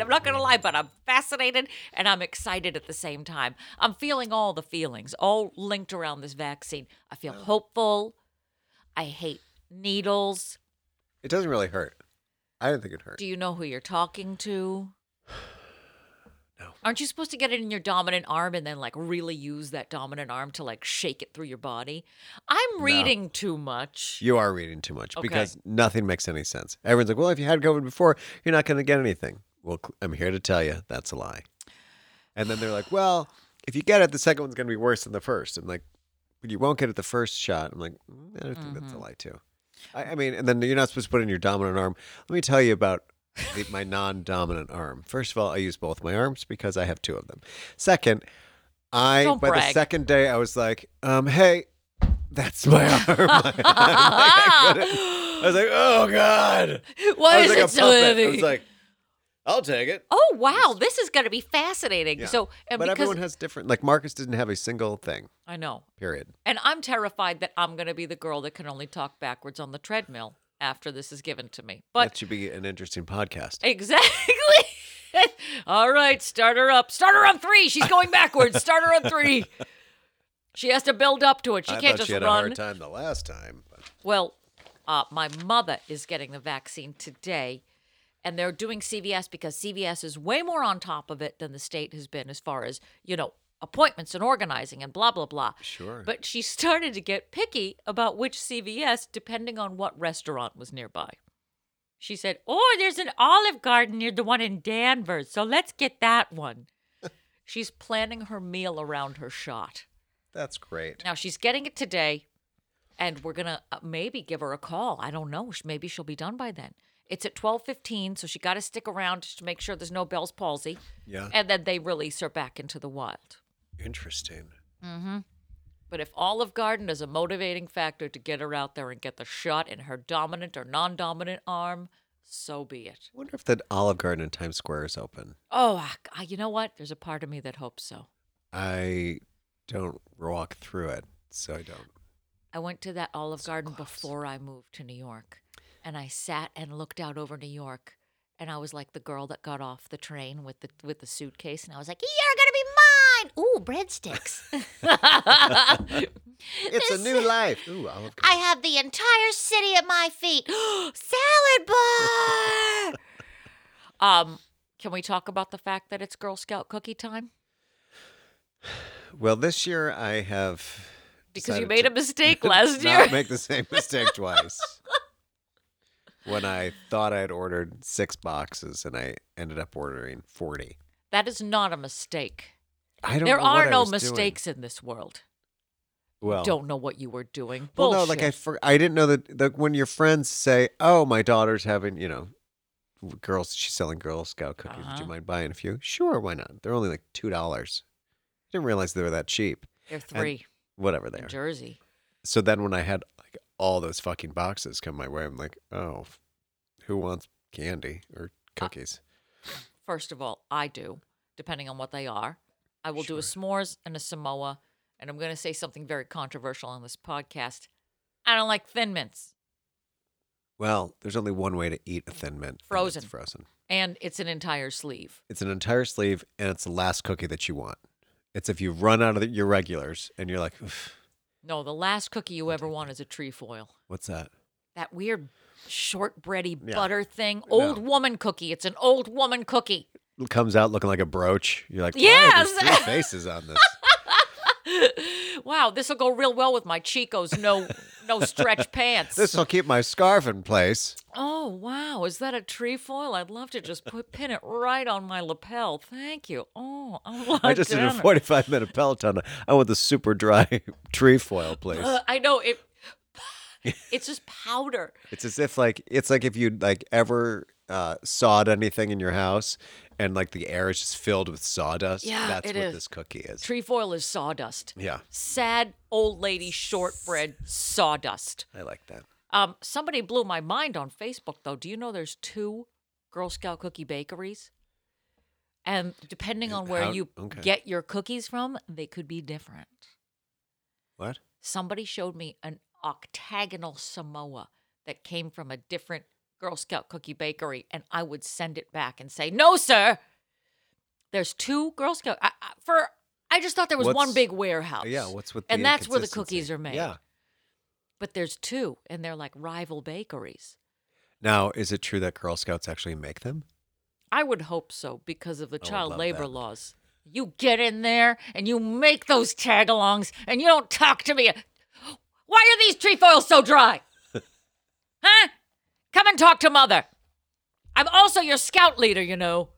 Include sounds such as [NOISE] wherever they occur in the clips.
I'm not going to lie, but I'm fascinated and I'm excited at the same time. I'm feeling all the feelings, all linked around this vaccine. I feel hopeful. I hate needles. It doesn't really hurt. I didn't think it hurt. Do you know who you're talking to? [SIGHS] No. Aren't you supposed to get it in your dominant arm and then like really use that dominant arm to like shake it through your body? I'm No. reading too much. You are reading too much Okay. because nothing makes any sense. Everyone's like, well, if you had COVID before, you're not going to get anything. Well, I'm here to tell you that's a lie. And then they're like, well, if you get it, the second one's going to be worse than the first. I'm like, but you won't get it the first shot. I'm like, mm, I don't think that's a lie, too. I, I mean, and then you're not supposed to put in your dominant arm. Let me tell you about the, my non dominant arm. First of all, I use both my arms because I have two of them. Second, I, Don't by the second day, I was like, um, hey, that's my arm. [LAUGHS] Like, I I was like, oh God. [LAUGHS] Why is like it so heavy? I was like, I'll take it. oh wow, this is going to be fascinating. Yeah. So, and but because everyone has different. Like Marcus didn't have a single thing. I know, Period. and I'm terrified that I'm going to be the girl that can only talk backwards on the treadmill after this is given to me. But that should be an interesting podcast. exactly. [LAUGHS] All right, start her up. Start her on three. She's going backwards. Start her on three. She has to build up to it. She I can't just she had run. a hard time the last time. But Well, uh, my mother is getting the vaccine today, and they're doing CVS because CVS is way more on top of it than the state has been as far as, you know, appointments and organizing and blah, blah, blah. Sure. But she [LAUGHS] started to get picky about which CVS depending on what restaurant was nearby. She said, Oh, there's an Olive Garden near the one in Danvers, so let's get that one. [LAUGHS] She's planning her meal around her shot. that's great. Now she's getting it today, and we're gonna uh, maybe give her a call. I don't know. Maybe she'll be done by then. It's at twelve fifteen, so she got to stick around just to make sure there's no Bell's palsy, Yeah. and then they release her back into the wild. Interesting. Mm-hmm. But if Olive Garden is a motivating factor to get her out there and get the shot in her dominant or non-dominant arm, so be it. I wonder if that Olive Garden in Times Square is open. Oh, I- I- you know what? There's a part of me that hopes so. I don't walk through it, so I don't. I went to that Olive Garden before I moved to New York, and I sat and looked out over New York, and I was like the girl that got off the train with the with the suitcase, and I was like, "You're gonna be mine!" Ooh, breadsticks. [LAUGHS] It's a new life. Ooh, Olive I have the entire city at my feet. [GASPS] Salad bar. [LAUGHS] um, can we talk about the fact that it's Girl Scout cookie time? Well, this year I have. Because you made to a mistake last [LAUGHS] year. make the same mistake twice. When I thought I had ordered six boxes and I ended up ordering 40. That is not a mistake. I don't There are no was doing. mistakes in this world. Well, Don't know what you were doing. well, Bullshit. no, like I, for, I didn't know that, that when your friends say, "Oh, my daughter's having," you know, girls, she's selling Girl Scout cookies. Would Uh-huh. you mind buying a few? Sure, why not? They're only like two dollars. I didn't realize they were that cheap. They're three Whatever they in are. Jersey. So then when I had like all those fucking boxes come my way, I'm like, oh, who wants candy or cookies? First of all, I do, depending on what they are. I will do a s'mores and a Samoa, and I'm going to say something very controversial on this podcast. I don't like thin mints, Well, there's only one way to eat a thin mint. and it's Frozen. frozen. and it's an entire sleeve. It's an entire sleeve, and it's the last cookie that you want. It's if you run out of the, your regulars, and you're like, "Oof, No, the last cookie you ever want is a trefoil. what's that? That weird shortbready Yeah. butter thing. Old No. woman cookie. It's an old woman cookie. It comes out looking like a brooch. You're like. There's three faces on this. [LAUGHS] [LAUGHS] wow, this will go real well with my Chico's no no stretch pants. this will keep my scarf in place. Oh wow, is that a trefoil? I'd love to just put pin it right on my lapel. Thank you. Oh, [LAUGHS] I, I just did a 45 minute Peloton. I want the super dry [LAUGHS] trefoil, please. Uh, I know it. It's just powder. It's as if like it's like if you like ever uh, sawed anything in your house and like the air is just filled with sawdust. Yeah, that's what is. this cookie is. Trefoil is sawdust. Yeah, Sad old lady shortbread sawdust. I like that. Um, somebody blew my mind on Facebook though. Do you know there's two Girl Scout cookie bakeries? And depending on where How- you okay. get your cookies from, they could be different. What? Somebody showed me an octagonal Samoa that came from a different Girl Scout cookie bakery, and I would send it back and say, "No, sir. There's two Girl Scout I, I, for." I just thought there was one big warehouse. Yeah, what's with the and that's where the cookies are made. Yeah. But there's two, and they're like rival bakeries. Now, is it true that Girl Scouts actually make them? I would hope so because of the child labor that. laws. You get in there and you make those tagalongs and you don't talk to me. Why are these trefoils so dry? [LAUGHS] huh? Come and talk to mother. I'm also your scout leader, you know.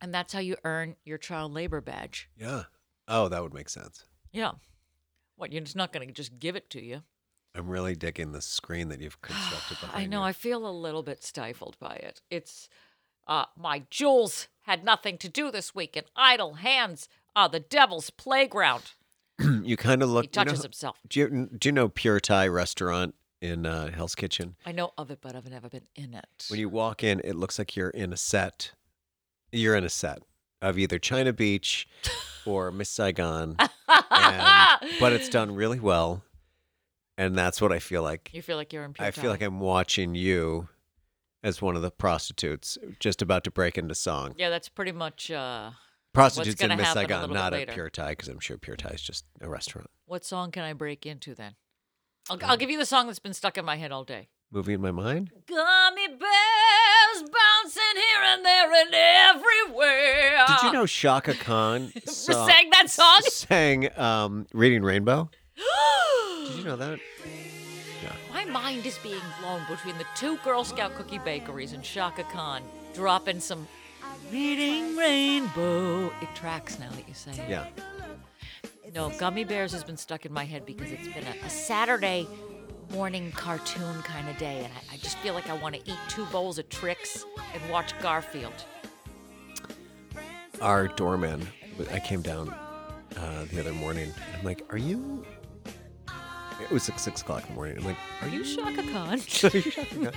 And that's how you earn your child labor badge. Yeah. Oh, that would make sense. Yeah. What, you're just not going to just give it to you. I'm really digging the screen that you've constructed [SIGHS] behind I know. you. I feel a little bit stifled by it. It's uh, my Jules had nothing to do this week, and idle hands are the devil's playground. [CLEARS THROAT] you kind of look. He touches you know, himself. Do you, do you know Pure Thai restaurant in uh, Hell's Kitchen? I know of it, but I've never been in it. When you walk in, it looks like you're in a set. You're in a set of either China Beach [LAUGHS] or Miss Saigon, [LAUGHS] and, but it's done really well, and that's what I feel like. You feel like you're in pure I feel like I'm watching you as one of the prostitutes just about to break into song. Yeah, that's pretty much uh, Prostitutes in Miss happen a Saigon, not at Pure Thai, because I'm sure Pure Thai is just a restaurant. what song can I break into then? I'll, I'll give you the song that's been stuck in my head all day. Movie in my mind. Gummy bears bouncing here and there and everywhere. Did you know Chaka Khan [LAUGHS] saw- sang that song? sang um, "Reading Rainbow"? [GASPS] Did you know that? My mind is being blown between the two Girl Scout cookie bakeries and Chaka Khan dropping some reading rainbow. It tracks now that you say it. Yeah. No, Gummy Bears has been stuck in my head because it's been a, a Saturday morning cartoon kind of day, and I, I just feel like I want to eat two bowls of Trix and watch Garfield. Our doorman. I came down uh, the other morning. I'm like, "Are you?" It was like six o'clock in the morning. I'm like, Are you Chaka Khan? [LAUGHS] [LAUGHS] Are you Chaka Khan?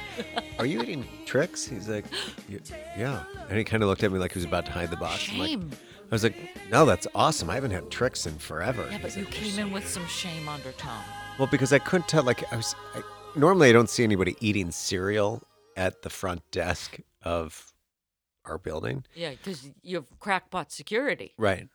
Are you eating Trix? He's like, "Y- yeah. And he kind of looked at me like he was about to hide the box. I'm like- Shame. I was like, no, that's awesome. I haven't had Trix in forever. Yeah, but He's you like, came in with some shame undertone. Well, because I couldn't tell. Like, I was I, normally I don't see anybody eating cereal at the front desk of our building, Yeah, because you have crackpot security. right?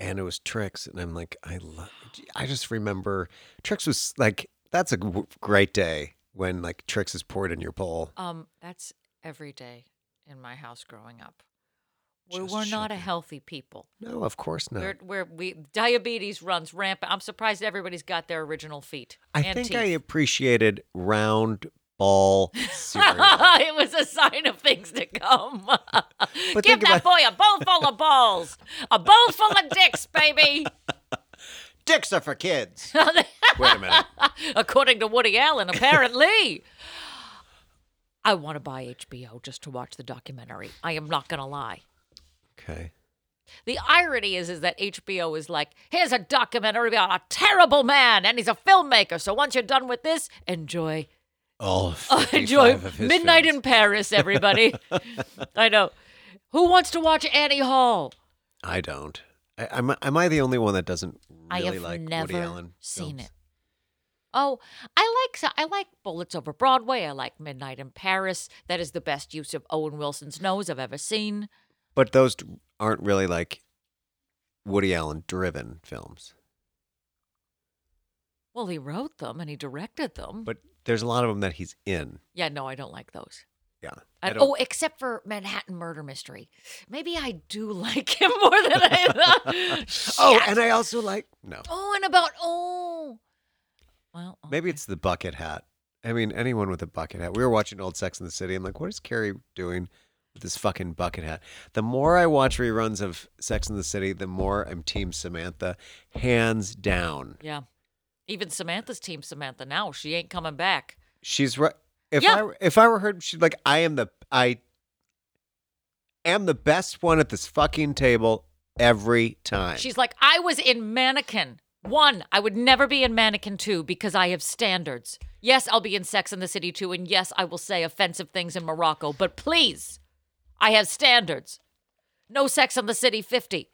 And it was Trix, and I'm like, I love. I just remember Trix was like that's a g- great day when like Trix is poured in your bowl. Um, that's every day in my house growing up. We Just were not a healthy people. No, of course not. We're, we're, we diabetes runs rampant. I'm surprised everybody's got their original feet. I and think I appreciated round ball [LAUGHS] it was a sign of things to come. [LAUGHS] Give that about- boy a bowl full of balls, a bowl full of dicks, baby. [LAUGHS] Dicks are for kids. Wait a minute. According to Woody Allen, apparently. [GASPS] I want to buy HBO just to watch the documentary. I am not going to lie. Okay. The irony is, is that HBO is like, here's a documentary about a terrible man, and he's a filmmaker. So once you're done with this, enjoy, All [LAUGHS] enjoy of his Midnight films. in Paris, everybody. [LAUGHS] I know. Who wants to watch Annie Hall? I don't. I, am, am I the only one that doesn't I really have like never Woody Allen? seen films? it. Oh, I like I like Bullets Over Broadway. I like Midnight in Paris. That is the best use of Owen Wilson's nose I've ever seen. But those aren't really like Woody Allen driven films. Well, he wrote them and he directed them. But there's a lot of them that he's in. yeah, no, I don't like those. Yeah. I, oh, except for Manhattan Murder Mystery. Maybe I do [LAUGHS] like him more than I thought. [LAUGHS] oh, and I also like no. oh, and about oh, well, Maybe it's the bucket hat. I mean, anyone with a bucket hat. We were watching Old Sex in the City. I'm like, what is Carrie doing with this fucking bucket hat? The more I watch reruns of Sex in the City, the more I'm Team Samantha, hands down. yeah. Even Samantha's team, Samantha. Now she ain't coming back. She's right. If Yeah. I were- if I were her, she'd like I am the I am the best one at this fucking table every time. She's like, I was in Mannequin. One, I would never be in Mannequin two because I have standards. Yes, I'll be in Sex in the City too, and yes, I will say offensive things in Morocco, but please, I have standards. No Sex in the City 50.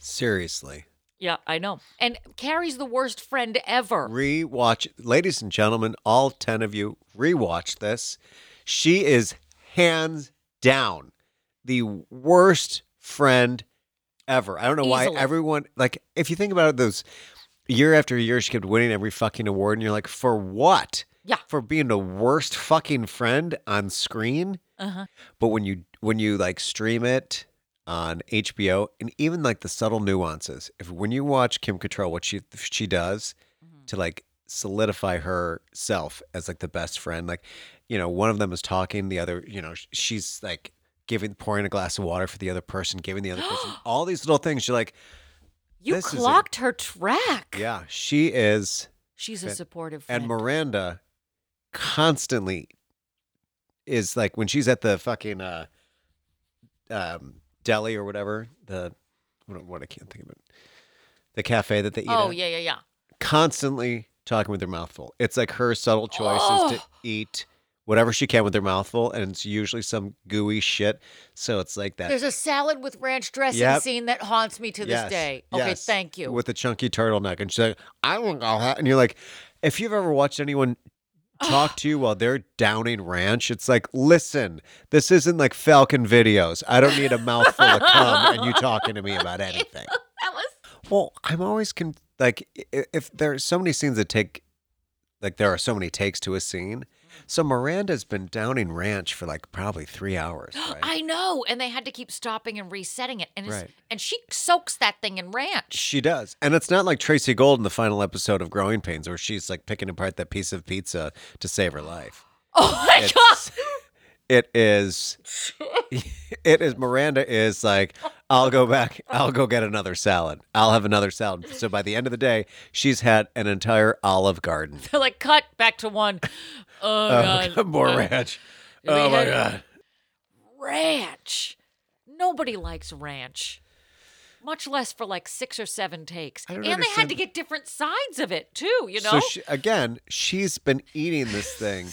seriously. Yeah, I know. And Carrie's the worst friend ever. Rewatch, ladies and gentlemen, all ten of you, rewatch this. She is hands down the worst friend ever. I don't know why everyone like. If you think about it, those year after year, she kept winning every fucking award, and you're like, for what? Yeah. for being the worst fucking friend on screen. Uh-huh. But when you when you like stream it on HBO, and even like the subtle nuances, if when you watch Kim Cattrall, what she she does to like solidify herself as like the best friend, like you know, one of them is talking, the other, you know, she's like giving pouring a glass of water for the other person, giving the other [GASPS] person all these little things. You're like, You is a- clocked her track. yeah, she is. She's a supportive friend. And Miranda constantly is like when she's at the fucking uh um deli or whatever, the what, what I can't think of it. The cafe that they eat oh, at, yeah, yeah, yeah. constantly talking with their mouth full. It's like her subtle choices to Oh. eat whatever she can with their mouth full, and it's usually some gooey shit. So it's like that. There's a salad with ranch dressing Yep. scene that haunts me to this Yes, day. Okay, yes, thank you. With the chunky turtleneck. And she's like, I won't go And you're like, if you've ever watched anyone talk to you while they're downing ranch, it's like, listen, this isn't like Falcon videos. I don't need a mouthful of cum and you talking to me [LAUGHS] about anything. that was Well, I'm always con- like, if there's so many scenes that take, like, there are so many takes to a scene. So Miranda's been downing ranch for like probably three hours, [GASPS] right? I know, and they had to keep stopping and resetting it, and Right. and she soaks that thing in ranch. She does. And it's not like Tracey Gold in the final episode of Growing Pains where she's like picking apart that piece of pizza to save her life. [GASPS] Oh my It's- god! [LAUGHS] It is [LAUGHS] it is Miranda is like, I'll go back, I'll go get another salad. I'll have another salad. So by the end of the day, she's had an entire olive garden. They're like, cut back to one. Oh, [LAUGHS] god, [LAUGHS] More Uh, ranch. Oh my god. ranch. Nobody likes ranch. Much less for like six or seven takes. And don't they had to get different sides of it too, you know? So she, again, she's been eating this thing.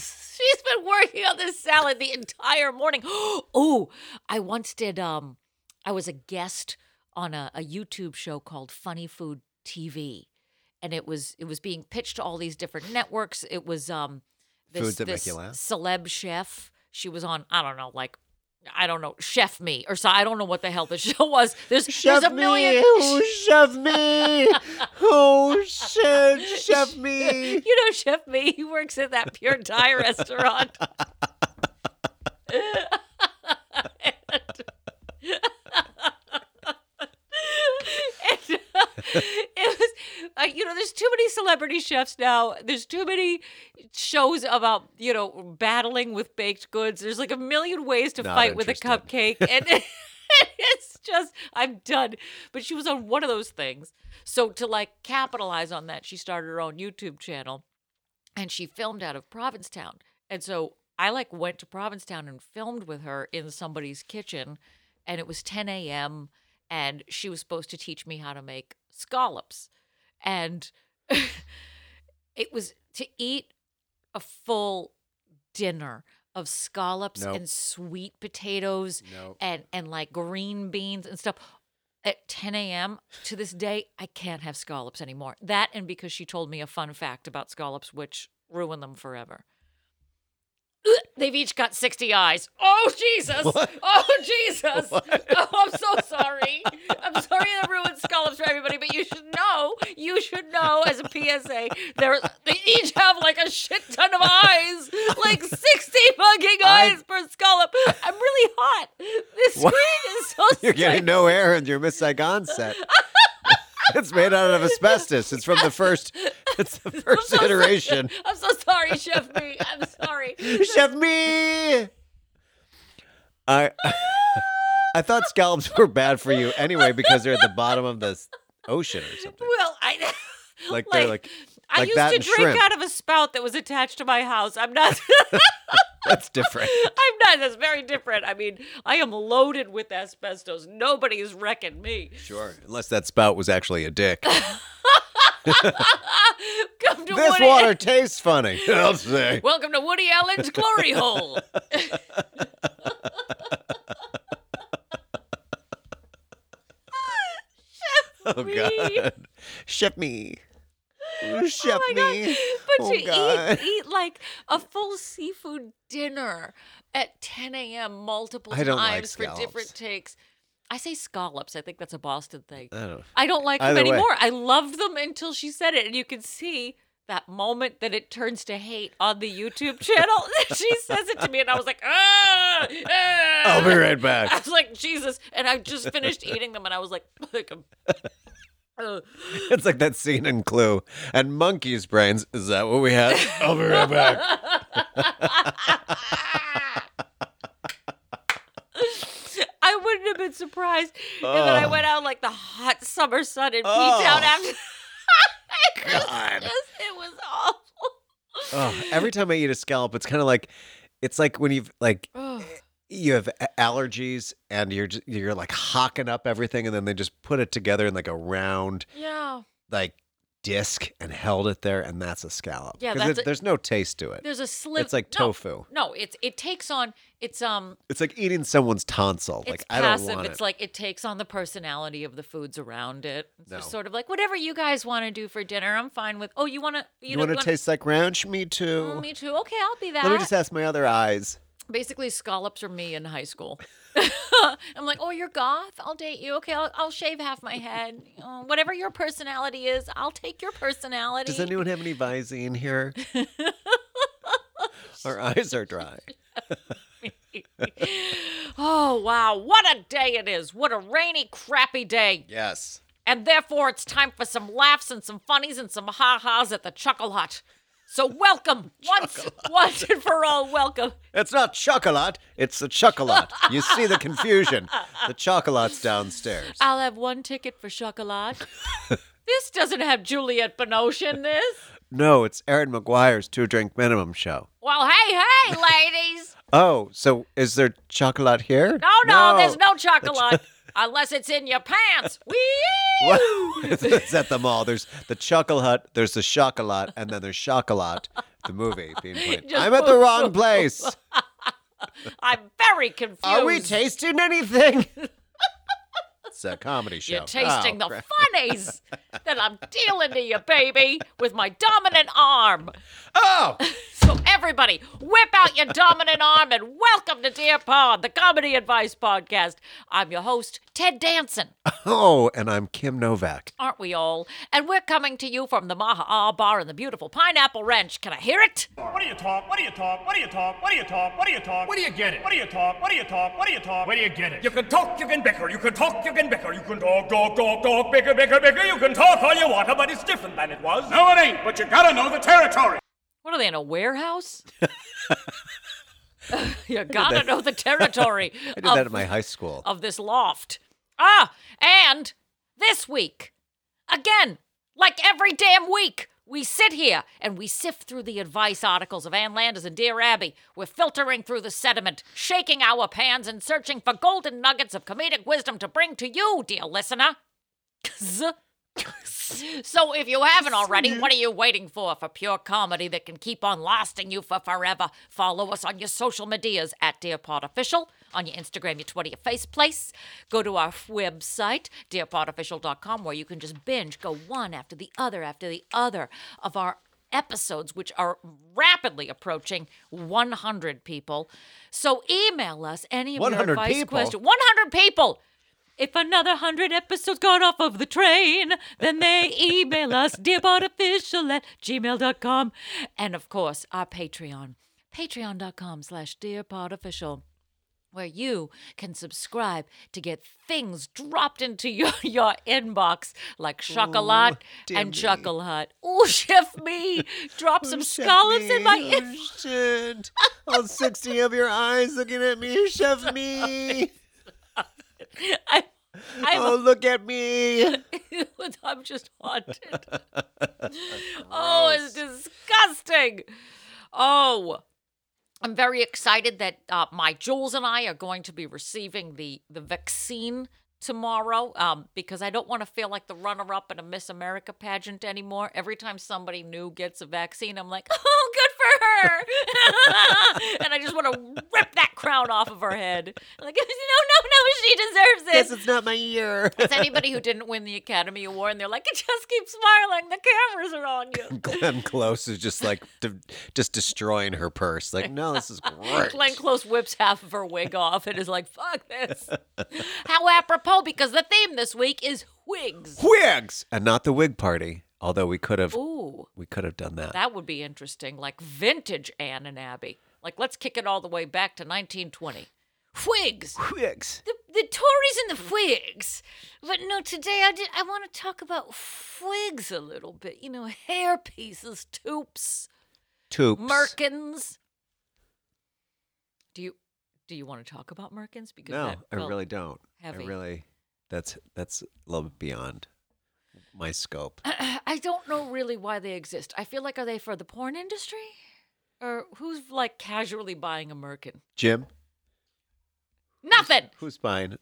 She's been working on this salad the entire morning. [GASPS] Oh, I once did um I was a guest on a, a YouTube show called Funny Food TV. And it was it was being pitched to all these different networks. It was um this, Foods that make this you laugh? celeb chef. She was on, I don't know, like I don't know, Chef Me or so I don't know what the hell the [LAUGHS] show was. There's there's a million who [LAUGHS] chef me. who shit, chef me. You know Chef Me, he works at that Pure Thai [LAUGHS] restaurant. And, was, [LAUGHS] uh, you know, there's too many celebrity chefs now. There's too many shows about, you know, battling with baked goods. There's like a million ways to Not fight with a cupcake. [LAUGHS] And [LAUGHS] it's just, I'm done. But she was on one of those things. So to like capitalize on that, she started her own YouTube channel and she filmed out of Provincetown. And so I like went to Provincetown and filmed with her in somebody's kitchen, and it was 10 a.m. and she was supposed to teach me how to make scallops, and [LAUGHS] it was to eat a full dinner of scallops Nope. and sweet potatoes Nope. and and like green beans and stuff at 10 a.m. to this day, I can't have scallops anymore. That and because she told me a fun fact about scallops, which ruined them forever. [LAUGHS] They've each got 60 eyes. Oh, Jesus. Oh, Jesus. [LAUGHS] [LAUGHS] Oh, I'm so sorry. I'm sorry that ruined scallops for everybody, but you should know, you should know as a PSA, they each have like a shit ton of eyes, like 60 fucking I- eyes per scallop. I'm really hot. This screen is so You're strange. getting no air in your Miss Saigon set. It's made out of asbestos. It's from the [LAUGHS] first. It's the first so sorry. iteration. I'm so sorry, Chef Me. I'm sorry. Chef me. I I thought scallops were bad for you anyway because they're at the bottom of the ocean or something. Well, I Like they're like I Like used to drink shrimp. out of a spout that was attached to my house. I'm not. [LAUGHS] [LAUGHS] That's different. I'm not. That's very different. I mean, I am loaded with asbestos. Nobody is wrecking me. Sure. Unless that spout was actually a dick. [LAUGHS] Come to this Woody. water tastes funny. I'll say. Welcome to Woody Allen's glory hole. Oh. God. Chef me. Ooh, [LAUGHS] Chef oh my God. me. But oh, to God. eat eat like a full seafood dinner at 10 a.m. multiple don't like times for different takes. I say scallops. I think that's a Boston thing. I don't. I don't like them Either way. anymore. I loved them until she said it, and you can see that moment that it turns to hate on the YouTube [LAUGHS] channel. [LAUGHS] she says it to me, and I was like, ah, ah." I'll be right back. I was like, Jesus, and I just finished eating them, and I was like, [LAUGHS] It's like that scene in Clue. And monkey's brains. Is that what we had? [LAUGHS] I'll be right back. [LAUGHS] I wouldn't have been surprised. And then I went out like the hot summer sun and peeked Oh. out after. it, was God. just, it was awful. Oh, every time I eat a scallop, it's kind of like, it's like when you've like Ugh. You have allergies and you're you're like hocking up everything, and then they just put it together in like a round yeah. like disc and held it there, and that's a scallop. Yeah, that's it- a- there's no taste to it. There's a sliver. It's like no, tofu. No, it's it takes on it's um It's like eating someone's tonsil. it's like I don't passive. want It's it. like it takes on the personality of the foods around it. It's just No. sort of like whatever you guys want to do for dinner, I'm fine with. Oh, you want to you, you want to taste like ranch? Me too. Oh, me too. Okay, I'll be that. Let me just ask my other eyes. Basically, scallops are me in high school. [LAUGHS] I'm like, oh, you're goth. I'll date you. Okay, I'll, I'll shave half my head. Uh, whatever your personality is, I'll take your personality. Does anyone have any Visine here? [LAUGHS] Our eyes are dry. [LAUGHS] oh wow, what a day it is! What a rainy, crappy day. Yes. And therefore, it's time for some laughs and some funnies and some ha-has at the Chuckle Hut. So welcome, [LAUGHS] once, once and for all, welcome. It's not chocolate, it's the chocolate. You see the confusion. The [LAUGHS] chocolate's downstairs. I'll have one ticket for chocolate. [LAUGHS] this doesn't have Juliette Binoche in this. No, it's Aaron McGuire's two drink minimum show. Well, hey, hey, ladies. Oh, so is there chocolate here? No, no, there's no chocolate unless it's in your pants. [LAUGHS] Wee! [LAUGHS] It's at the mall. There's the Chuckle Hut, there's the Chocolat, and then there's Chocolat, the movie being played. [LAUGHS] Just I'm at the wrong place. I'm very confused. Are we tasting anything? It's a comedy show. You're tasting Oh, the crap. funnies that I'm dealing to you, baby, with my dominant arm. Oh! So everybody, whip out your dominant arm and welcome to Dear Pod, the comedy advice podcast. I'm your host, Ted Danson. Oh, and I'm Kim Novak. Aren't we all? And we're coming to you from the Maha Bar in the beautiful Pineapple Ranch. Can I hear it? What do you talk? What do you talk? What do you talk? What do you talk? What do you talk? What do you get it? What do you talk? What do you talk? What do you talk? Where do you get it? You can talk, you can bicker, you can talk, you can bicker, you can talk, talk, talk, talk, bicker, bicker, bicker, you can talk all you want, but it's different than it was. No, it ain't, but you gotta know the territory. What are they in a warehouse? [LAUGHS] [LAUGHS] you gotta know the territory [LAUGHS] I did of, that at my high school. of this loft. Ah, and this week, again, like every damn week, we sit here and we sift through the advice articles of Ann Landers and Dear Abby. We're filtering through the sediment, shaking our pans, and searching for golden nuggets of comedic wisdom to bring to you, dear listener. [LAUGHS] So, if you haven't already, what are you waiting for? For pure comedy that can keep on lasting you for forever. Follow us on your social medias at Dear Pod Official, on your Instagram, your Twitter, your face place. Go to our website, dearpodofficial.com, where you can just binge, go one after the other after the other of our episodes, which are rapidly approaching 100 people. So, email us any of 100 your advice people? questions. 100 people! If another hundred episodes got off of the train, then they [LAUGHS] email us, dearpodofficial at gmail.com. And of course, our Patreon, patreon.com slash dearpodofficial, where you can subscribe to get things dropped into your, [LAUGHS] your inbox like chocolate dear and me. chuckle hut. Ooh, chef me! Drop some scallops in my Oh, inbox. shit. All 60 of your eyes looking at me. Chef me. [LAUGHS] I, I'm Oh, look at me. [LAUGHS] I'm just haunted. oh, it's disgusting. Oh, I'm very excited that uh, my Jules and I are going to be receiving the the vaccine tomorrow um, because I don't want to feel like the runner up in a Miss America pageant anymore. Every time somebody new gets a vaccine, I'm like, [LAUGHS] oh, good her. [LAUGHS] and I just want to rip that crown off of her head. Like, [LAUGHS] no, no, no, she deserves Guess it. it's not my year. It's anybody who didn't win the Academy Award and they're like, it just keep smiling. The cameras are on you. [LAUGHS] Glenn Close is just like de- just destroying her purse. Like, no, this is great. Glenn Close whips half of her wig off and is like, fuck this. How apropos, because the theme this week is wigs. Wigs, and not the Whig party. Although we could have, Ooh, we could have done that. that would be interesting. Like vintage Anne and Abby. Like, let's kick it all the way back to 1920. Wigs. Wigs. The, the Tories and the Whigs. But no, today I did. I want to talk about wigs a little bit. You know, hair pieces, toupes, Toops. merkins. Do you do you want to talk about merkins? Because No, that I felt really don't. heavy. I really, that's that's a little bit beyond my scope. [CLEARS THROAT] I don't know really why they exist. I feel like are they for the porn industry, or who's like casually buying a merkin? Jim, Nothing. who's buying? It?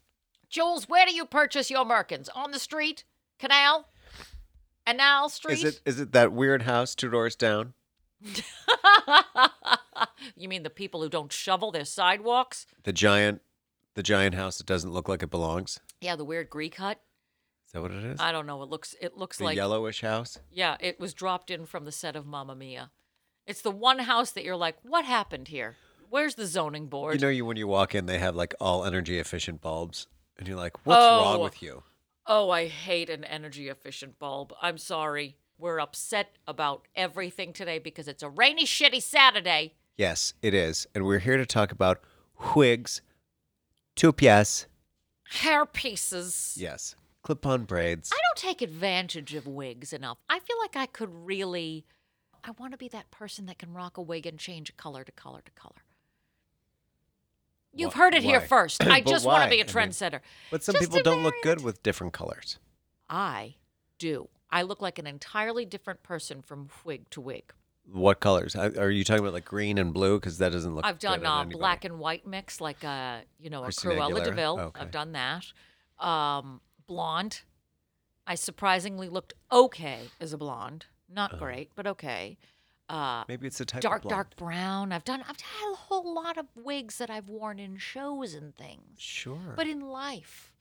Jules, where do you purchase your merkins? On the street, canal, canal street. Is it is it that weird house two doors down? [LAUGHS] you mean the people who don't shovel their sidewalks? The giant, the giant house that doesn't look like it belongs. Yeah, the weird Greek hut. That what it is? I don't know. It looks it looks the like yellowish house. yeah, it was dropped in from the set of Mamma Mia. It's the one house that you're like, what happened here? Where's the zoning board? You know, you when you walk in, they have like all energy efficient bulbs, and you're like, "What's oh. wrong Oh. with you?" Oh, I hate an energy efficient bulb. I'm sorry. We're upset about everything today because it's a rainy, shitty Saturday. Yes, it is, and we're here to talk about wigs, toupias, Hair pieces. yes, clip-on braids. I don't take advantage of wigs enough. I feel like I could really. I want to be that person that can rock a wig and change color to color to color. You've Wh- heard it here first. [COUGHS] I But just want why? to be a I mean, trendsetter. But some Just people a don't look variant. good with different colors. I do. I look like an entirely different person from wig to wig. What colors? I- Are you talking about like green and blue? Because that doesn't look. I've done good on uh, anybody. black and white mix, like uh, you know, a Christina Cruella Aguilera? Deville. Okay. I've done that. Um, blonde. I surprisingly looked okay as a blonde. Not great, but okay. Uh, Maybe it's a type dark, of dark brown. I've done. I've had a whole lot of wigs that I've worn in shows and things, Sure. but in life,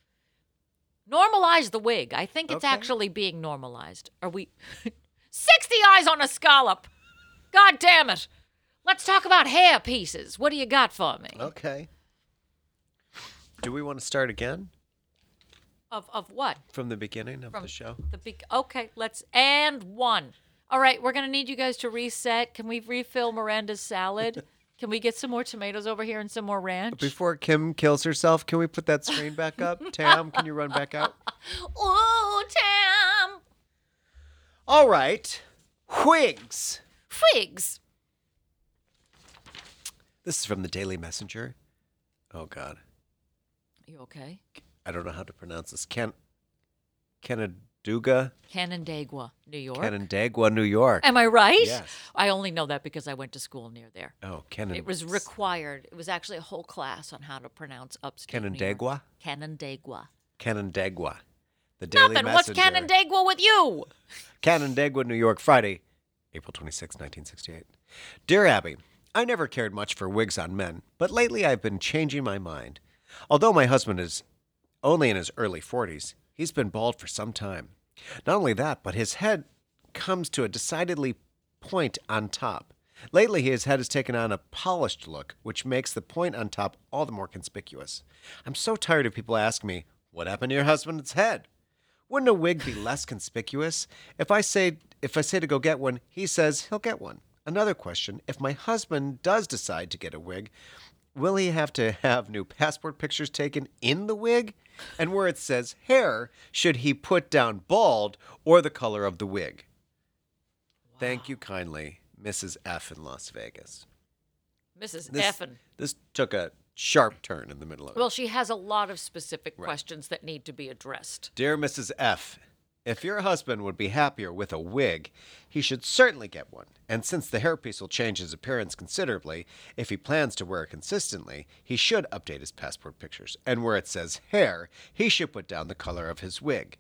normalize the wig. I think it's Okay. actually being normalized. Are we? [LAUGHS] Sixty eyes on a scallop. God damn it. Let's talk about hair pieces. What do you got for me? okay. Do we want to start again Of of what? from the beginning of From the show? The big. Okay, let's and one. All right, we're gonna need you guys to reset. Can we refill Miranda's salad? [LAUGHS] Can we get some more tomatoes over here and some more ranch? Before Kim kills herself, can we put that screen back up? [LAUGHS] Tam, can you run back out? [LAUGHS] Ooh, Tam. All right. Wigs. Figs. This is from the Daily Messenger. Oh God, You okay? I don't know how to pronounce this. Ken, Canandaigua, Canandaigua, New York. Canandaigua, New York. Am I right? Yes. I only know that because I went to school near there. Oh, Canan. It was required. It was actually a whole class on how to pronounce upstate New York. Canandaigua. Canandaigua. Canandaigua. The Daily Nothing. What's Messenger. Canandaigua with you? Canandaigua, New York, Friday, April 26, 1968. Dear Abby, I never cared much for wigs on men, but lately I've been changing my mind. Although my husband is only in his early 40s, he's been bald for some time. Not only that, but his head comes to a decidedly point on top. Lately, his head has taken on a polished look, which makes the point on top all the more conspicuous. I'm so tired of people asking me, What happened to your husband's head? Wouldn't a wig be less conspicuous? If I say if I say to go get one, he says he'll get one. Another question, if my husband does decide to get a wig, will he have to have new passport pictures taken in the wig? And where it says hair, should he put down bald or the color of the wig? Thank you kindly, Mrs. F in Las Vegas. Mrs. This, Effin. this took a sharp turn in the middle of it. Well, she has a lot of specific questions that need to be addressed. Dear Mrs. F If your husband would be happier with a wig, he should certainly get one. And since the hairpiece will change his appearance considerably, if he plans to wear it consistently, he should update his passport pictures. And where it says hair, he should put down the color of his wig.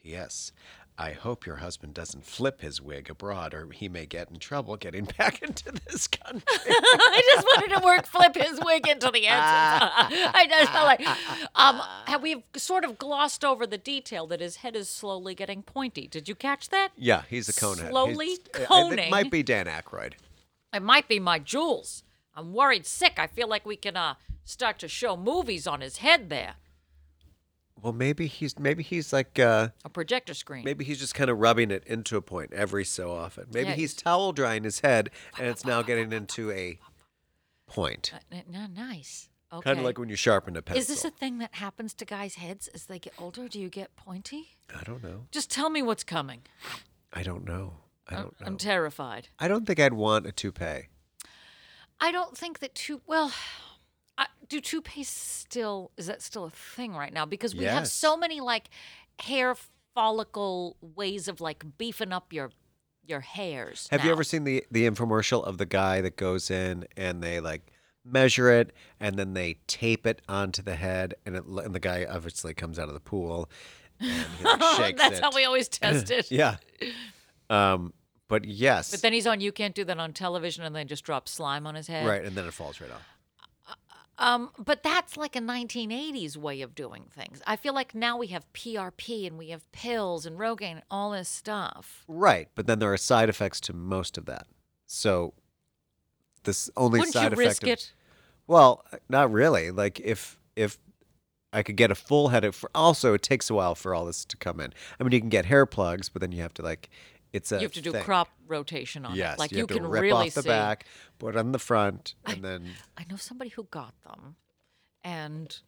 P.S. I hope your husband doesn't flip his wig abroad, or he may get in trouble getting [LAUGHS] back into this country. [LAUGHS] I just wanted to work flip his wig into the answer. [LAUGHS] I just felt like um, have we sort of glossed over the detail that his head is slowly getting pointy. Did you catch that? yeah, he's a conehead. Slowly He's- I- coning. It might be Dan Aykroyd. It might be my Jules. I'm worried sick. I feel like we can uh, start to show movies on his head there. Well, maybe he's maybe he's like uh, A projector screen. maybe he's just kind of rubbing it into a point every so often. Maybe Yeah, he's he's- towel drying his head, and it's now getting into a point, Uh, nice. Okay. kind of like when you sharpen a pencil. Is this a thing that happens to guys' heads as they get older? Do you get pointy? I don't know. Just tell me what's coming. I don't know. I I'm- don't know. I'm terrified. I don't think I'd want a toupee. I don't think that two. Well, I, do toupees still? Is that still a thing right now? Because we have Yes. so many like hair follicle ways of like beefing up your your hairs. Have you now. ever seen the the infomercial of the guy that goes in and they like measure it and then they tape it onto the head and it and the guy obviously comes out of the pool and he like, [LAUGHS] shakes That's it. how we always [LAUGHS] test it. yeah. Um, but yes, But then he's on. You can't do that on television, and then just drop slime on his head. right, and then it falls right off. Um, but that's like a 1980s way of doing things. I feel like now we have PRP and we have pills and Rogaine and all this stuff. Right, but then there are side effects to most of that. So this only Wouldn't side you effect. risk of- it? Well, not really. Like if if I could get a full head of. Also, it takes a while for all this to come in. I mean, you can get hair plugs, but then you have to like. It's a You have to do thing. crop rotation on Yes, it. Like you, you, can rip really off the see. back, put on the front, and then I know somebody who got them and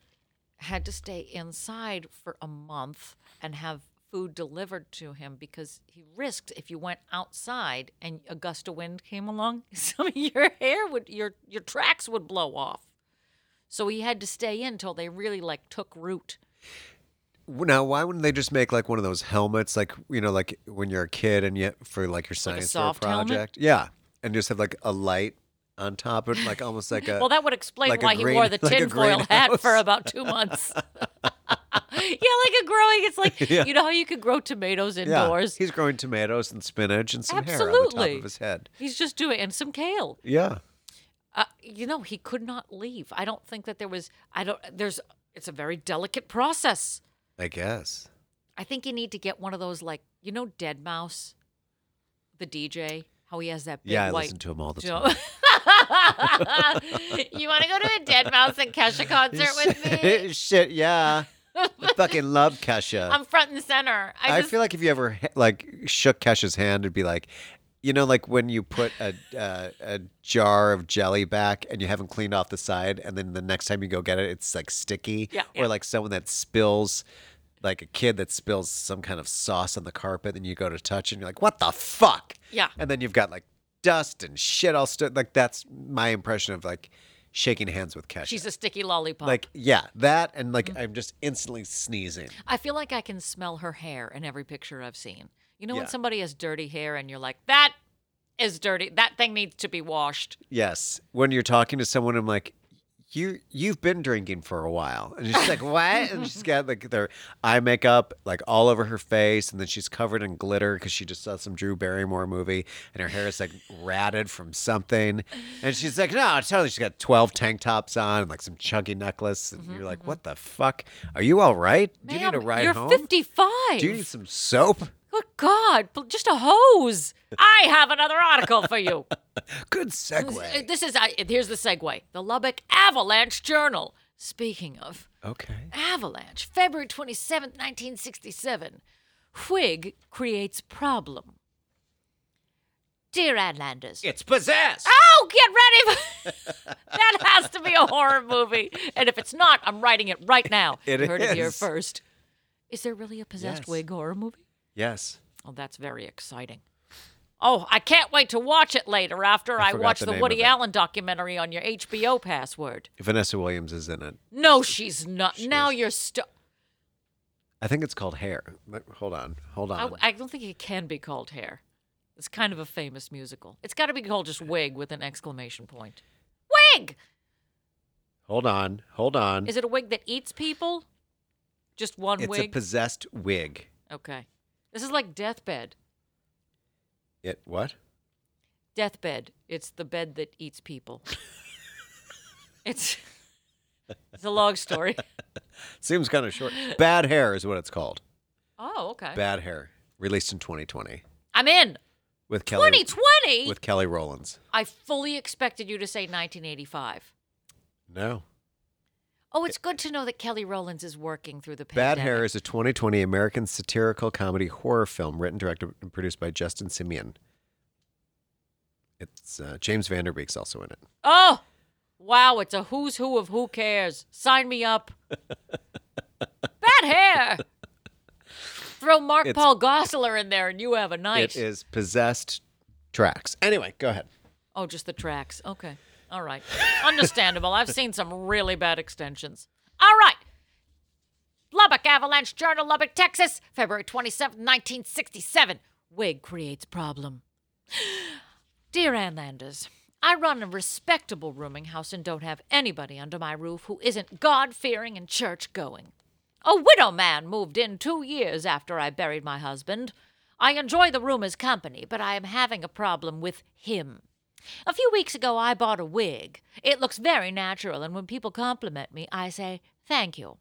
had to stay inside for a month and have food delivered to him because he risked if you went outside and a gust of wind came along, [LAUGHS] some of your hair would your your tracks would blow off. So he had to stay in till they really like took root. Now why wouldn't they just make like one of those helmets, like you know, like when you're a kid and yet for like your science fair soft helmet? project, yeah, and just have like a light on top of it, like almost like a Well, that would explain like why he green- wore the [LAUGHS] like a tinfoil hat for about two months. [LAUGHS] yeah, like a growing. It's like Yeah. you know how you could grow tomatoes yeah. indoors. He's growing tomatoes and spinach and some hair on the Absolutely. top of his head. He's just doing and some kale. Yeah. Uh, you know, he could not leave. I don't think that there was. I don't. There's. It's a very delicate process. I guess. I think you need to get one of those, like you know, deadmau5, the DJ. How he has that big Yeah, I white. listen to him all the time. [LAUGHS] you want to go to a deadmau5 and Kesha concert with me? [LAUGHS] Shit, yeah. I fucking love Kesha. I'm front and center. I, I, just, feel like if you ever like shook Kesha's hand, it'd be like, you know, like when you put a uh, a jar of jelly back and you haven't cleaned off the side, and then the next time you go get it, it's like sticky. Yeah, Or yeah. like someone that spills, like a kid that spills some kind of sauce on the carpet, and you go to touch, and you're like, what the fuck? Yeah. And then you've got like dust and shit all stood. Like that's my impression of like shaking hands with Kesha. she's a sticky lollipop. like yeah, that and like I'm just instantly sneezing. I feel like I can smell her hair in every picture I've seen. You know Yeah. when somebody has dirty hair and you're like, that is dirty. That thing needs to be washed. Yes. When you're talking to someone, I'm like, you you've been drinking for a while, and she's like, [LAUGHS] what? And she's got like their eye makeup like all over her face, and then she's covered in glitter because she just saw some Drew Barrymore movie, and her hair is like ratted from something, and she's like, no, totally. She's got twelve tank tops on and like some chunky necklace, and you're like, mm-hmm. what the fuck? Are you all right? Do you need a Ma'am, ride you're home? 55. Do you need some soap? Good God, just a hose. I have another article for you. [LAUGHS] Good Uh, segue. This is, uh, here's the segue the Lubbock Avalanche Journal. Speaking of Okay. Avalanche, February 27th, 1967. Wig creates problem. Dear Ann Landers. It's possessed. Oh, get ready! for- [LAUGHS] that has to be a horror movie. And if it's not, I'm writing it right now. [LAUGHS] It you heard it here first. Is there really a possessed Yes. wig horror movie? Yes. Oh, that's very exciting. Oh, I can't wait to watch it later after I I, watch the the, Woody. Allen documentary on your HBO password. Vanessa Williams is in it. No, she's not. now is. you're st- I think it's called hair. Hold on. Hold on. I don't think it can be called hair. It's kind of a famous musical. It's got to be called just wig with an exclamation point. Wig! hold on. Hold on. Is it a wig that eats people? Just one wig. it's a possessed wig. okay. This is like deathbed. It what? Deathbed. It's the bed that eats people. [LAUGHS] it's it's a long story. [LAUGHS] Seems kind of short. Bad hair is what it's called. Oh, okay. Bad hair. Released in 2020 I'm in. with Kelly 2020. with Kelly Rollins. I fully expected you to say 1985. No. Oh, it's good to know that Kelly Rowlands is working through the paper. Bad. Hair is a 2020 American satirical comedy horror film written, directed, and produced by Justin Simien. It's uh, James Van Der Beek's also in it. Oh, wow! It's a who's who of who cares. Sign me up. [LAUGHS] Bad hair. Throw Mark It's- Paul Gosselaar in there, and you have a night. It is possessed tracks. Anyway, go ahead. Oh, just the tracks. Okay. All right. Understandable. I've seen some really bad extensions. All right. Lubbock Avalanche Journal, Lubbock, Texas, February 27, 1967. Wig creates problem. [GASPS] Dear Ann Landers, I run a respectable rooming house and don't have anybody under my roof who isn't God fearing and church going. A widow man moved in two years after I buried my husband. I enjoy the roomer's company, but I am having a problem with him. A few weeks ago, I bought a wig. It looks very natural, and when people compliment me, I say, Thank you.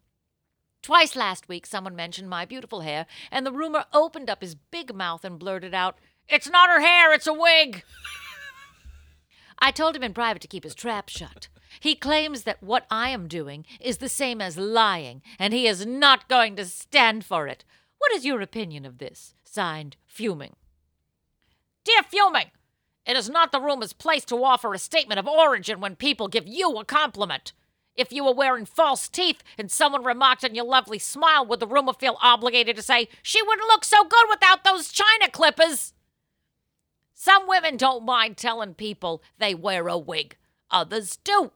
Twice last week, someone mentioned my beautiful hair, and the roomer opened up his big mouth and blurted out, It's not her hair, it's a wig. I told him in private to keep his trap shut. He claims that what I am doing is the same as lying, and he is not going to stand for it. What is your opinion of this? Signed, Fuming. Dear Fuming, it is not the roomer's place to offer a statement of origin when people give you a compliment. If you were wearing false teeth and someone remarked on your lovely smile, would the roomer feel obligated to say, She wouldn't look so good without those china clippers? Some women don't mind telling people they wear a wig, others do.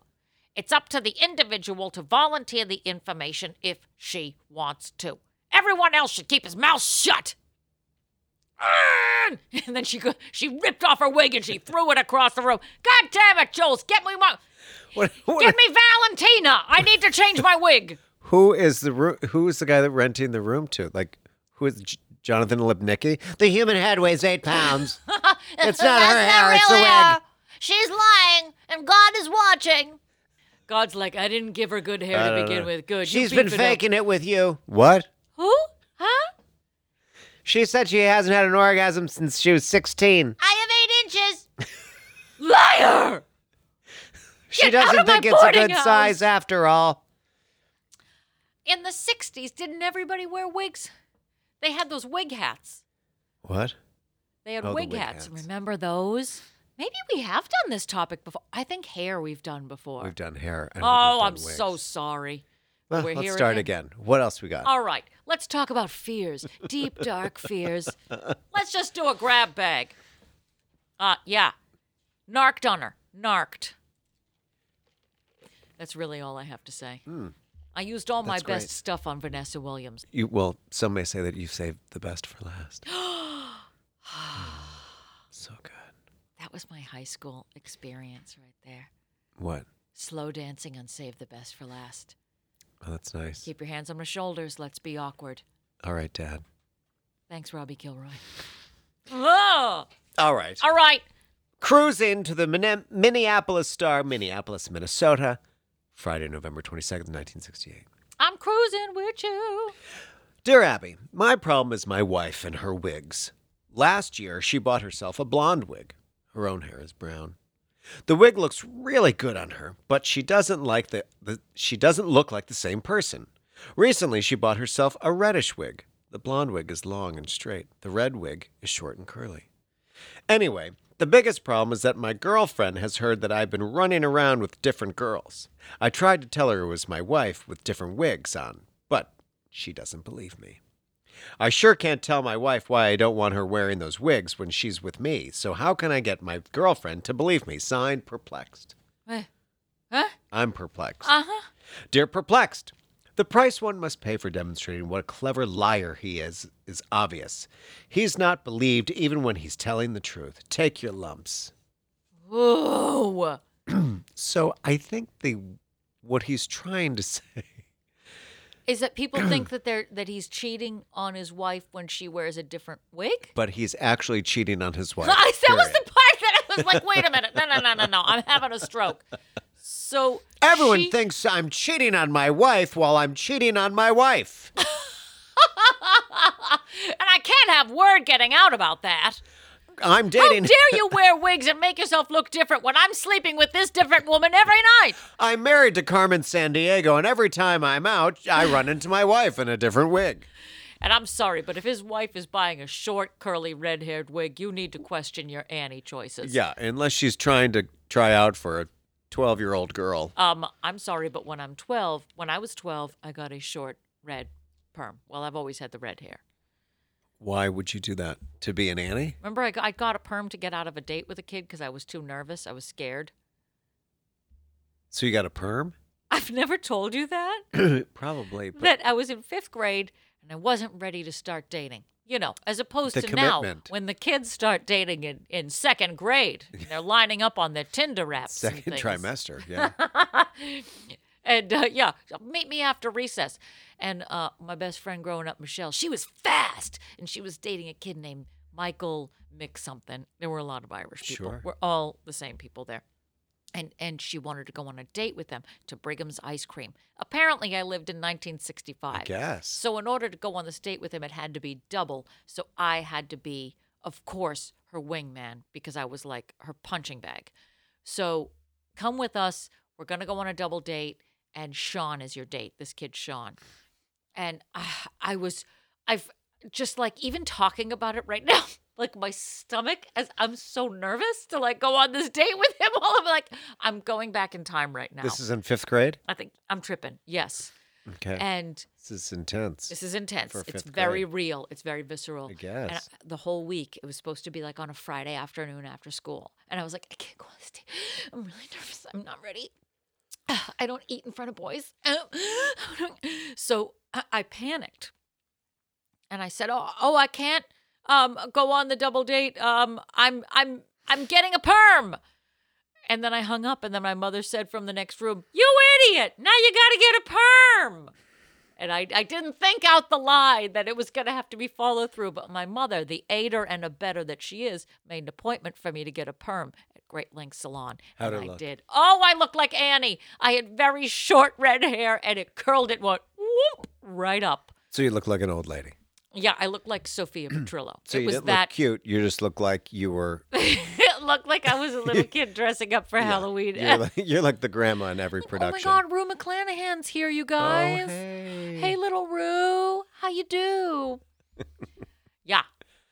It's up to the individual to volunteer the information if she wants to. Everyone else should keep his mouth shut. And then she go, she ripped off her wig and she threw it across the room. God damn it, Jules! Get me my, What, what- get me Valentina. I need to change my wig. who is the who is the guy that renting the room to? Like, who is J- Jonathan Lipnicki? The human head weighs eight pounds. [LAUGHS] it's not her hair. not It's the wig. her. She's lying, and God is watching. God's like, I didn't give her good hair I to begin know. with. Good. She's been beef it faking it with you. What? Who? She said she hasn't had an orgasm since she was 16. I have eight inches. [LAUGHS] Liar! She Get out doesn't of my think it's a boarding good house. size after all. In the 60s, didn't everybody wear wigs? They had those wig hats. What? They had Oh, the wig, wig hats. hats. Remember those? Maybe we have done this topic before. I think hair we've done before. We've done hair. and oh, done I'm so sorry. Well, We're let's start again. again. What else we got? All right, let's talk about fears. Deep, dark fears. [LAUGHS] Let's just do a grab bag. Uh, yeah. Narked on her. Narked. That's really all I have to say. I used all my That's best great. stuff on Vanessa Williams. You well, some may say that you saved the best for last. [GASPS] so good. That was my high school experience right there. What? Slow dancing on Save the Best for Last. Oh, that's nice. Keep your hands on my shoulders. Let's be awkward. All right, Dad. Thanks, Robbie Kilroy. All right. all right. Cruising to the Minne- Minneapolis Star, Minneapolis, Minnesota, Friday, November 22nd, 1968. I'm cruising with you. Dear Abby, my problem is my wife and her wigs. Last year, she bought herself a blonde wig. Her own hair is brown. The wig looks really good on her, but she doesn't like the, the she doesn't look like the same person. Recently, she bought herself a reddish wig. The blonde wig is long and straight. The red wig is short and curly. Anyway, the biggest problem is that my girlfriend has heard that I've been running around with different girls. I tried to tell her it was my wife with different wigs on, but she doesn't believe me. I sure can't tell my wife why I don't want her wearing those wigs when she's with me, so how can I get my girlfriend to believe me? Signed, Perplexed. Huh? I'm perplexed. Uh huh. Dear Perplexed, The price one must pay for demonstrating what a clever liar he is is obvious. He's not believed even when he's telling the truth. Take your lumps. Ooh. [CLEARS THROAT] So I think the what he's trying to [LAUGHS] say. Is that people think [CLEARS THROAT] that they're that he's cheating on his wife when she wears a different wig? But he's actually cheating on his [LAUGHS] wife. I, that was the part that I was like, wait a minute. No, no, no, no, no. I'm having a stroke. So Everyone she- thinks I'm cheating on my wife while I'm cheating on my wife. [LAUGHS] and I can't have word getting out about that. I'm dating. How dare you [LAUGHS] wear wigs and make yourself look different when I'm sleeping with this different woman every night? I'm married to Carmen Sandiego, and every time I'm out, I [SIGHS] run into my wife in a different wig. And I'm sorry, but if his wife is buying a short, curly, red haired wig, you need to question your Annie choices. Yeah, unless she's trying to try out for a 12 year old girl. Um, I'm sorry, but when I'm 12, when I was 12, I got a short red perm. Well, I've always had the red hair. Why would you do that? To be an Annie? Remember, I got, I got a perm to get out of a date with a kid because I was too nervous. I was scared. So you got a perm? [LAUGHS] I've never told you that. [CLEARS THROAT] Probably. But that I was in fifth grade and I wasn't ready to start dating. You know, as opposed to now when the kids start dating in, in second grade and they're [LAUGHS] lining up on their Tinder apps. second trimester. Yeah. [LAUGHS] and uh, yeah, meet me after recess. And uh, my best friend growing up, Michelle, she was fast, and she was dating a kid named Michael Mick something. There were a lot of Irish people. Sure. We're all the same people there. And and she wanted to go on a date with them to Brigham's ice cream. Apparently, I lived in 1965. I guess. So in order to go on this date with him, it had to be double. So I had to be, of course, her wingman because I was like her punching bag. So come with us. We're gonna go on a double date, and Sean is your date. This kid Sean, and uh, I was, I've just like even talking about it right [LAUGHS] now. Like my stomach, as I'm so nervous to like go on this date with him. [LAUGHS] While I'm like, I'm going back in time right now. This is in fifth grade? I think I'm tripping. Yes, Okay. and this is intense. this is intense. It's very grade. real. It's very visceral. I And guess. I- the whole week, it was supposed to be like on a Friday afternoon after school. And I was like, I can't go on this date. I'm really nervous. I'm not ready. [SIGHS] I don't eat in front of boys. [LAUGHS] So I, panicked. And I said, "Oh, oh, I can't um go on the double date. Um I'm I'm I'm getting a perm." And then I hung up and then my mother said from the next room, "You idiot. Now you got to get a perm." And I, I didn't think out the lie that it was going to have to be follow through. But my mother, the aider and abetter that she is, made an appointment for me to get a perm Great Length Salon. How'd and it I look? did. Oh, I looked like Annie. I had very short red hair and it curled it went whoop right up. so you look like an old lady. Yeah, I looked like Sophia [CLEARS THROAT] Petrillo. So it you was didn't that look cute. You just looked like you were. [LAUGHS] it looked like I was a little [LAUGHS] kid dressing up for Halloween. You're [LAUGHS] like, you're like the grandma in every production. Oh my. God, Rue McClanahan's here, you oh, guys. Oh, hey. Hey, little Rue, how you do? yeah,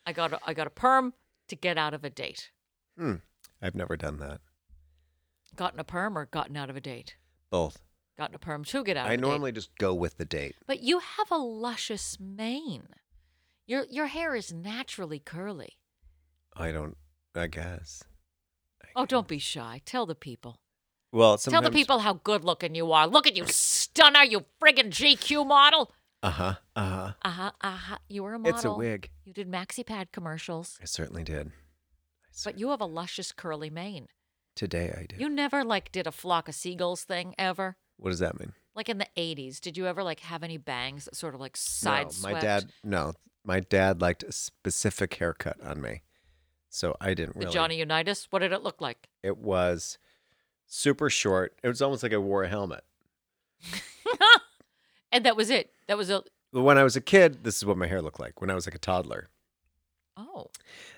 I got a, I got a perm to get out of a date. Hmm. I've never done that. Gotten a perm or gotten out of a date? Both. Gotten a perm to get out. I of a date. normally just go with the date. but you have a luscious mane. Your your hair is naturally curly. I don't. I guess. Oh, don't be shy. Tell the people. Well, Tell the people how good looking you are. Look at you, stunner, you friggin' GQ model. Uh huh. Uh huh. Uh huh. Uh huh. You were a model. It's a wig. You did maxi pad commercials, I certainly did. But you have a luscious curly mane. Today I do. You never like did a flock of seagulls thing ever. what does that mean? Like in the '80s, did you ever like have any bangs that sort of like side no, my dad. No, my dad liked a specific haircut on me, so I didn't The really. Johnny Unitas. What did it look like? It was super short. It was almost like I wore a helmet. [LAUGHS] and that was it. That was a When I was a kid, this is what my hair looked like. When I was like a toddler, oh.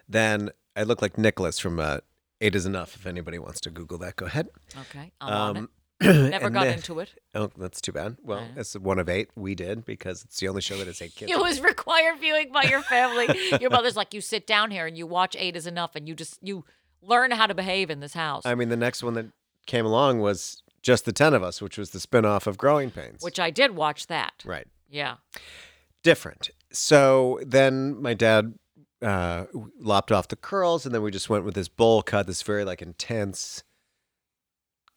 then I look like Nicholas from uh, Eight Is Enough. If anybody wants to Google that, go ahead. Okay, I'm on it. Um, [CLEARS THROAT] Never got then- into it. Oh, that's too bad. Well, Yeah. it's one of eight we did because it's the only show that has eight kids. [LAUGHS] It was required viewing by your family. your mother's like, you sit down here and you watch Eight is Enough, and you just you learn how to behave in this house. I mean, the next one that came along was just the ten of us, which was the spin-off of Growing Pains. which I did watch that. right, Yeah. different. So then my dad uh, lopped off the curls, and then we just went with this bowl cut, this very like intense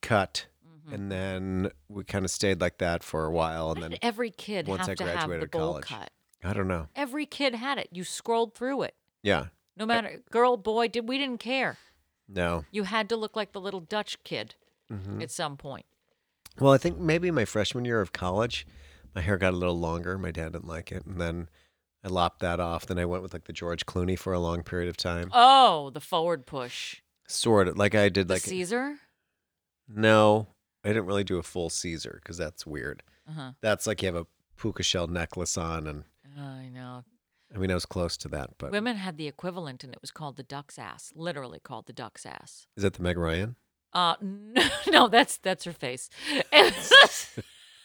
cut. and then we kind of stayed like that for a while, and Why then every kid once have I to have the graduated bowl college. cut. I don't know. Every kid had it. You scrolled through it. Yeah, No matter girl, boy, did we didn't care. no. You had to look like the little Dutch kid Mm-hmm. at some point. Well, I think maybe my freshman year of college, my hair got a little longer. My dad didn't like it, and then I lopped that off. Then I went with like the George Clooney for a long period of time. Oh, the forward push. Sort of like I did The like Caesar? no, I didn't really do a full Caesar because that's weird. Uh-huh. That's like you have a puka shell necklace on, and I know. I mean I was close to that, but Women had the equivalent and it was called the duck's ass. Literally called the duck's ass. is that the Meg Ryan? Uh no, [LAUGHS] no that's that's her face. [LAUGHS] [LAUGHS]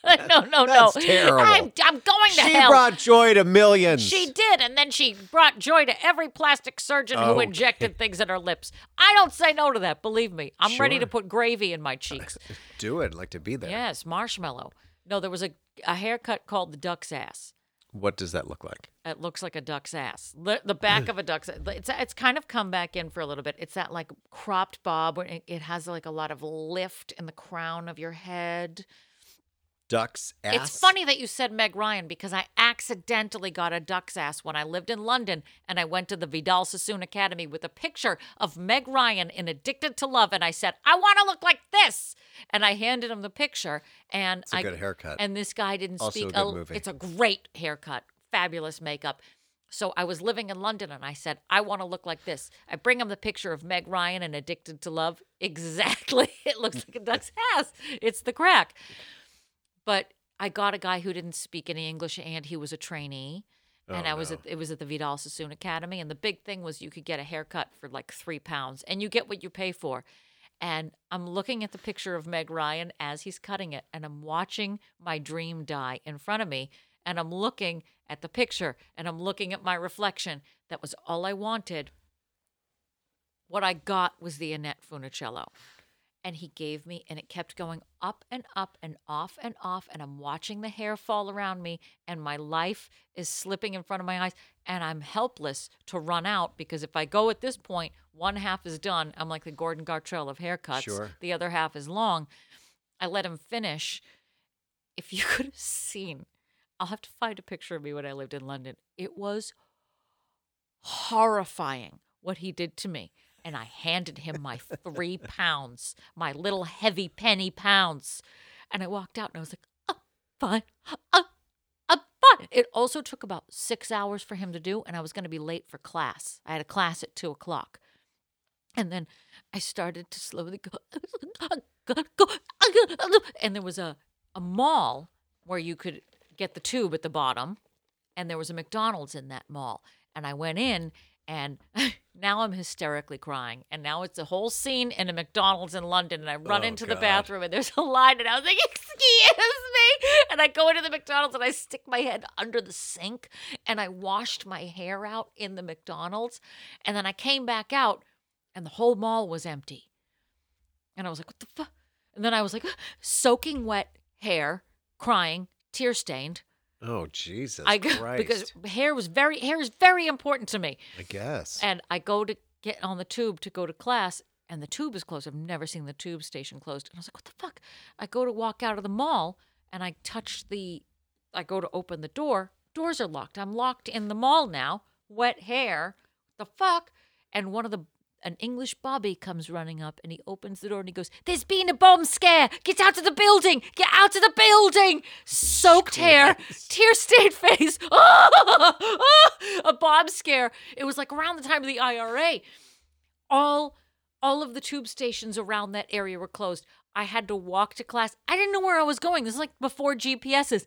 [LAUGHS] no, no, no. That's terrible. I'm, I'm going to She hell. She brought joy to millions. She did, and then she brought joy to every plastic surgeon who injected things in her lips. I don't say no to that. Believe me, I'm ready to put gravy in my cheeks. [LAUGHS] do it. I'd like to be there. yes, marshmallow. No, there was a a haircut called the duck's ass. What does that look like? It looks like a duck's ass. The, the back of a duck's. It's it's kind of come back in for a little bit. It's that like cropped bob where it, it has like a lot of lift in the crown of your head. Duck's ass. It's funny that you said Meg Ryan because I accidentally got a duck's ass when I lived in London and I went to the Vidal Sassoon Academy with a picture of Meg Ryan in Addicted to Love and I said, I want to look like this. And I handed him the picture and It's a I good haircut. and this guy didn't Also speak a good movie. It's a great haircut, fabulous makeup. So I was living in London and I said, I want to look like this. I bring him the picture of Meg Ryan and Addicted to Love. [LAUGHS] Exactly. It looks like a duck's ass. It's the crack. But I got a guy who didn't speak any English and he was a trainee. Oh, and Oh, I was no. at it was at the Vidal Sassoon Academy, and the big thing was you could get a haircut for like three pounds, and you get what you pay for. And I'm looking at the picture of Meg Ryan as he's cutting it, and I'm watching my dream die in front of me, and I'm looking at the picture, and I'm looking at my reflection. That was all I wanted. What I got was the Annette Funicello and he gave me and it kept going up and up and off and off and i'm watching the hair fall around me and my life is slipping in front of my eyes and i'm helpless to run out because if i go at this point one half is done. I'm like the gordon gartrell of haircuts. Sure. the other half is long. I let him finish. If you [LAUGHS] could have seen i'll have to find a picture of me when i lived in london. It was horrifying what he did to me. And I handed him my three pounds, my little heavy penny pounds. And I walked out and I was like, oh, fine. Oh, oh, fine. It also took about six hours for him to do. And I was going to be late for class. I had a class at two o'clock. And then I started to slowly. Go." and there was a, a mall where you could get the tube at the bottom and there was a McDonald's in that mall. And I went in, and [LAUGHS] now I'm hysterically crying. And now it's a whole scene in a McDonald's in London, and I run Oh, into the bathroom, and there's a line, and I was like, [LAUGHS] "Excuse me!" And I go into the McDonald's, and I stick my head under the sink, and I washed my hair out in the McDonald's, and then I came back out, and the whole mall was empty. And I was like, "What the fuck?" And then I was like, [GASPS] soaking wet hair, crying, tear stained. Oh Jesus I go Christ! because hair was very hair is very important to me. I guess. And I go to get on the tube to go to class, and the tube is closed. I've never seen the tube station closed. And I was like, what the fuck? I go to walk out of the mall, and I touch the, I go to open the door. Doors are locked. I'm locked in the mall now. Wet hair. The fuck? And one of the an English bobby comes running up and he opens the door and he goes, There's been a bomb scare. Get out of the building. Get out of the building. Soaked hair, [LAUGHS] tear stained face. [LAUGHS] a bomb scare. It was like around the time of the IRA. All all of the tube stations around that area were closed. I had to walk to class. I didn't know where I was going. This is like before GPSs.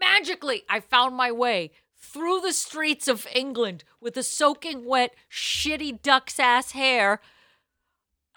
Magically, I found my way through the streets of England with a soaking wet, shitty duck's ass hair.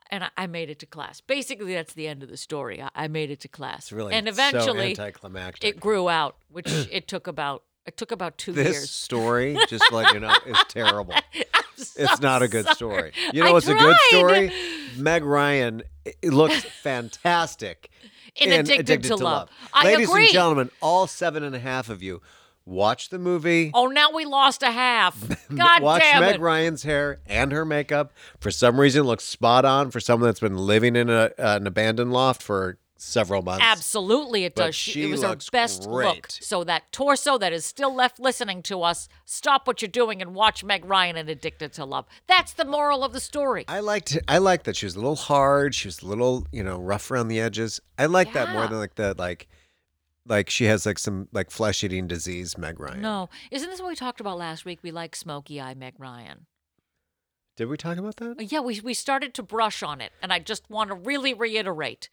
And I, I made it to class. Basically, that's the end of the story. I, I made it to class. it's really and so eventually anticlimactic. it grew out, which [CLEARS THROAT] it took about it took about two this years. story, just like you know, is terrible. [LAUGHS] so It's not a good sorry. story. You know I what's a good story? Meg Ryan it looks [LAUGHS] fantastic In Addicted to Love. I Ladies agree. and gentlemen, all seven and a half of you, Watch the movie. Oh, now we lost a half. [LAUGHS] God Watch damn Meg it. Ryan's hair and her makeup. For some reason, looks spot on for someone that's been living in a, an abandoned loft for several months. Absolutely, it does. She, she it was her looks best look. So that torso that is still left listening to us, stop what you're doing and watch Meg Ryan and Addicted to Love. That's the moral of the story. I liked. I liked that she was a little hard. She was a little, you know, rough around the edges. I like that more than like the like, like she has like some like flesh eating disease. Meg Ryan. No, isn't this what we talked about last week? We like smoky eye Meg Ryan. Did we talk about that? Yeah, we we started to brush on it, and I just want to really reiterate.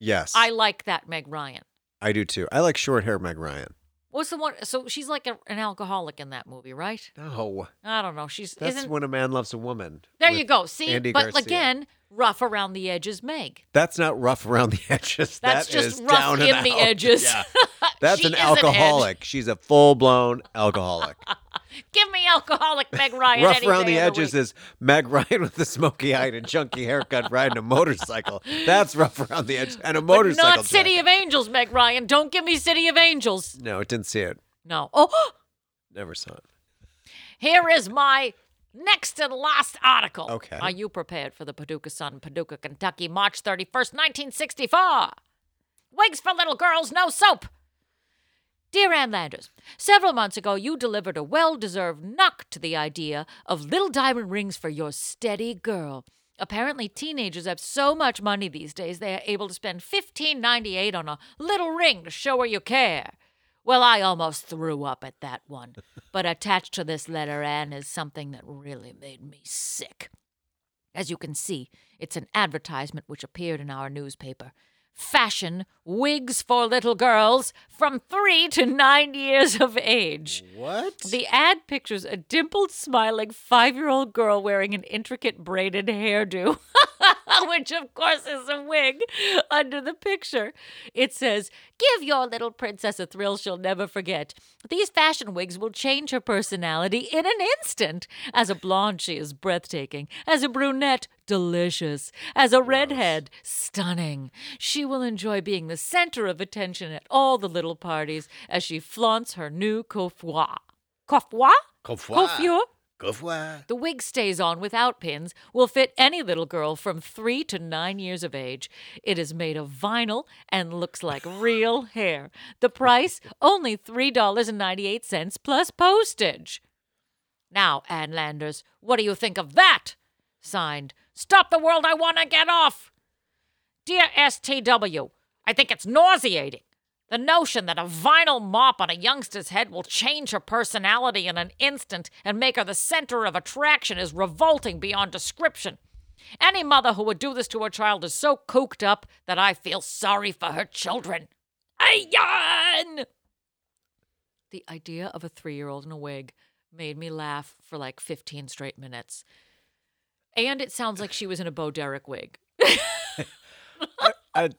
Yes, I like that Meg Ryan. I do too. I like short hair Meg Ryan. What's the one? So she's like a, an alcoholic in that movie, right? No, I don't know. She's that's isn't. when a man loves a woman. there you go. See, Andy but Garcia. again, rough around the edges, Meg. That's not rough around the [LAUGHS] edges. That's That just is rough down in the out. edges. Yeah. [LAUGHS] That's an is an alcoholic. She's a full blown alcoholic. [LAUGHS] Give me alcoholic Meg Ryan. rough any around the edges is Meg Ryan with a smoky eye and a chunky haircut riding a motorcycle. That's rough around the edges and a But motorcycle. not City jacket. of Angels, Meg Ryan. Don't give me City of Angels. No, it didn't see it. No. Oh, [GASPS] Never saw it. here is my next to the last article. Okay. Are you prepared for the Paducah Sun, Paducah, Kentucky, March 31st, 1964? Wigs for little girls, no soap. Dear Ann Landers, several months ago you delivered a well deserved knock to the idea of little diamond rings for your steady girl. Apparently, teenagers have so much money these days they are able to spend $15.98 on a little ring to show her you care. Well, I almost threw up at that one. But attached to this letter, Anne, is something that really made me sick. As you can see, it's an advertisement which appeared in our newspaper. Fashion wigs for little girls from three to nine years of age. What? The ad pictures a dimpled, smiling five year old girl wearing an intricate braided hairdo, [LAUGHS] [LAUGHS] which of course is a wig, under the picture. It says, Give your little princess a thrill she'll never forget. These fashion wigs will change her personality in an instant. As a blonde, she is breathtaking. As a brunette, delicious. As a redhead, stunning. She will enjoy being the center of attention at all the little parties as she flaunts her new coiffure. Coiffure? Coiffure. Coiffure? The wig stays on without pins, will fit any little girl from three to nine years of age. It is made of vinyl and looks like [LAUGHS] real hair. The price only $3.98 plus postage. Now, Ann Landers, what do you think of that? Signed, Stop the World I Wanna Get Off! Dear STW, I think it's nauseating. The notion that a vinyl mop on a youngster's head will change her personality in an instant and make her the center of attraction is revolting beyond description. Any mother who would do this to her child is so cooked up that I feel sorry for her children. Ayan! The idea of a three year old in a wig made me laugh for like 15 straight minutes. And it sounds like she was in a Bo Derek wig. [LAUGHS] [LAUGHS] A,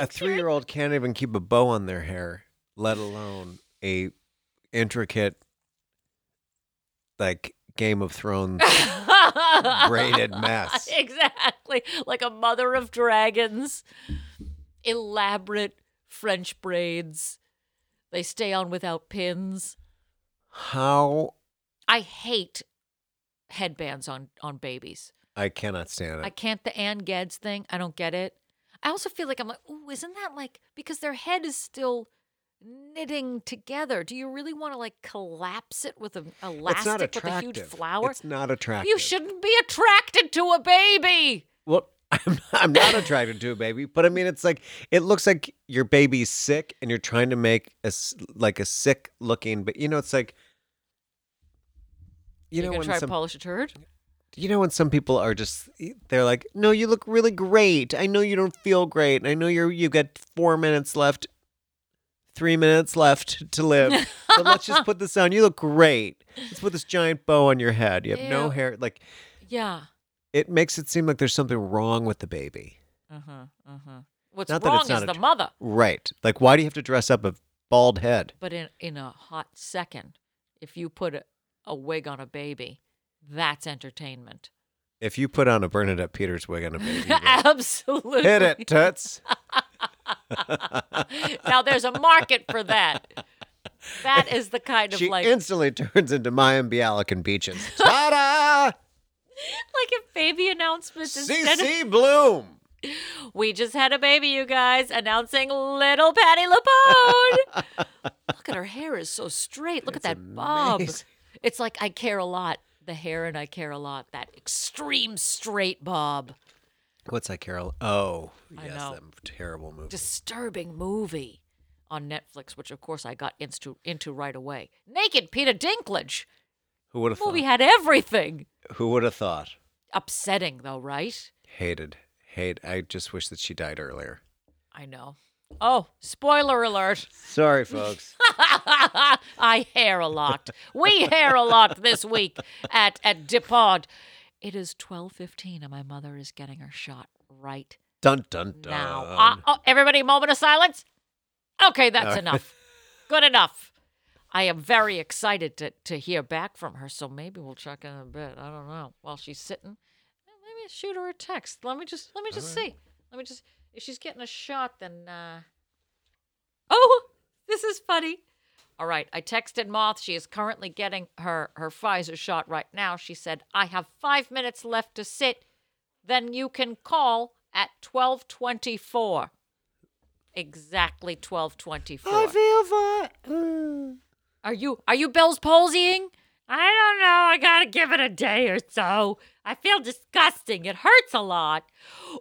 a three year old can't even keep a bow on their hair, let alone a intricate like Game of Thrones [LAUGHS] braided mess. [LAUGHS] Exactly. Like a mother of dragons. Elaborate French braids. They stay on without pins. How I hate headbands on, on babies. I cannot stand it. I can't the Ann Gads thing. I don't get it. I also feel like I'm like, oh, isn't that like because their head is still knitting together? Do you really want to like collapse it with an elastic with a huge flower? It's not attractive. You shouldn't be attracted to a baby. Well, [LAUGHS] I'm, I'm not attracted to a baby, but I mean, it's like it looks like your baby's sick, and you're trying to make a s- like a sick looking, but you know, it's like you You know gonna when try some to polish a turd? You know when some people are just they're like, no, you look really great. I know you don't feel great. I know you're you got four minutes left, three minutes left to live. but let's just put this on. You look great. Let's put this giant bow on your head. You have no hair. Like Yeah. it makes it seem like there's something wrong with the baby. Uh huh. Uh huh. What's Not wrong is the mother. Right. Like, why do you have to dress up a bald head? But in in a hot second, if you put a, a wig on a baby, that's entertainment. If you put on a Bernadette Peters wig on a baby, [LAUGHS] Absolutely. hit it, toots. [LAUGHS] [LAUGHS] now there's a market for that. That is the kind of she like instantly turns into Mayim Bialik and Beaches. Ta-da! like a baby announcement instead of Bloom. We just had a baby, you guys, announcing little Patti LuPone. Look at her hair is so straight. Look It's at that bob. It's like I care a lot. The hair and I care a lot. That extreme straight bob. What's that, Carol? Oh, I yes, know. that terrible movie. Disturbing movie on Netflix, which of course I got into into right away. Naked Peter Dinklage. Who would have thought? Movie had everything. Who would have thought? Upsetting though, right? Hated. Hate. I just wish that she died earlier. I know. Oh, spoiler alert. Sorry, folks. [LAUGHS] I hair a lot. We hair a lot this week at at Dipod. It is twelve fifteen, and my mother is getting her shot right dun dun dun. now. Uh, oh, everybody, moment of silence. Okay, that's right. enough. Good enough. I am very excited to to hear back from her, so maybe we'll check in a bit. I don't know. While she's sitting, maybe shoot her a text. Let me just let me just see. Let me just if she's getting a shot, then uh Oh, this is funny. All right, I texted Moth. She is currently getting her her Pfizer shot right now. She said, "I have 5 minutes left to sit. Then you can call at 12:24." Exactly 12:24. feel fine. Are you are you Bell's palsying? I don't know. I gotta give it a day or so. I feel disgusting. It hurts a lot.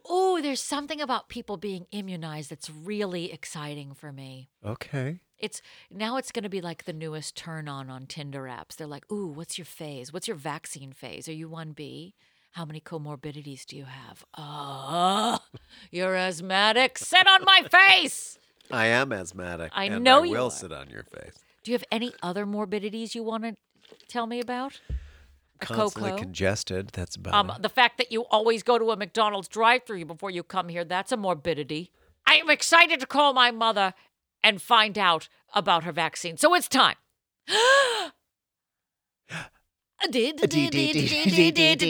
Oh, there's something about people being immunized that's really exciting for me. Okay. It's now it's gonna be like the newest turn on on Tinder apps. They're like, ooh, what's your phase? What's your vaccine phase? Are you one B? How many comorbidities do you have? Oh, you're asthmatic. Sit on my face. I am asthmatic. I know I you will are. sit on your face. Do you have any other morbidities you want to tell me about? A Constantly cocoa? congested. That's about Um, it. the fact that you always go to a McDonald's drive-through before you come here, that's a morbidity. I am excited to call my mother and find out about her vaccine. So it's time.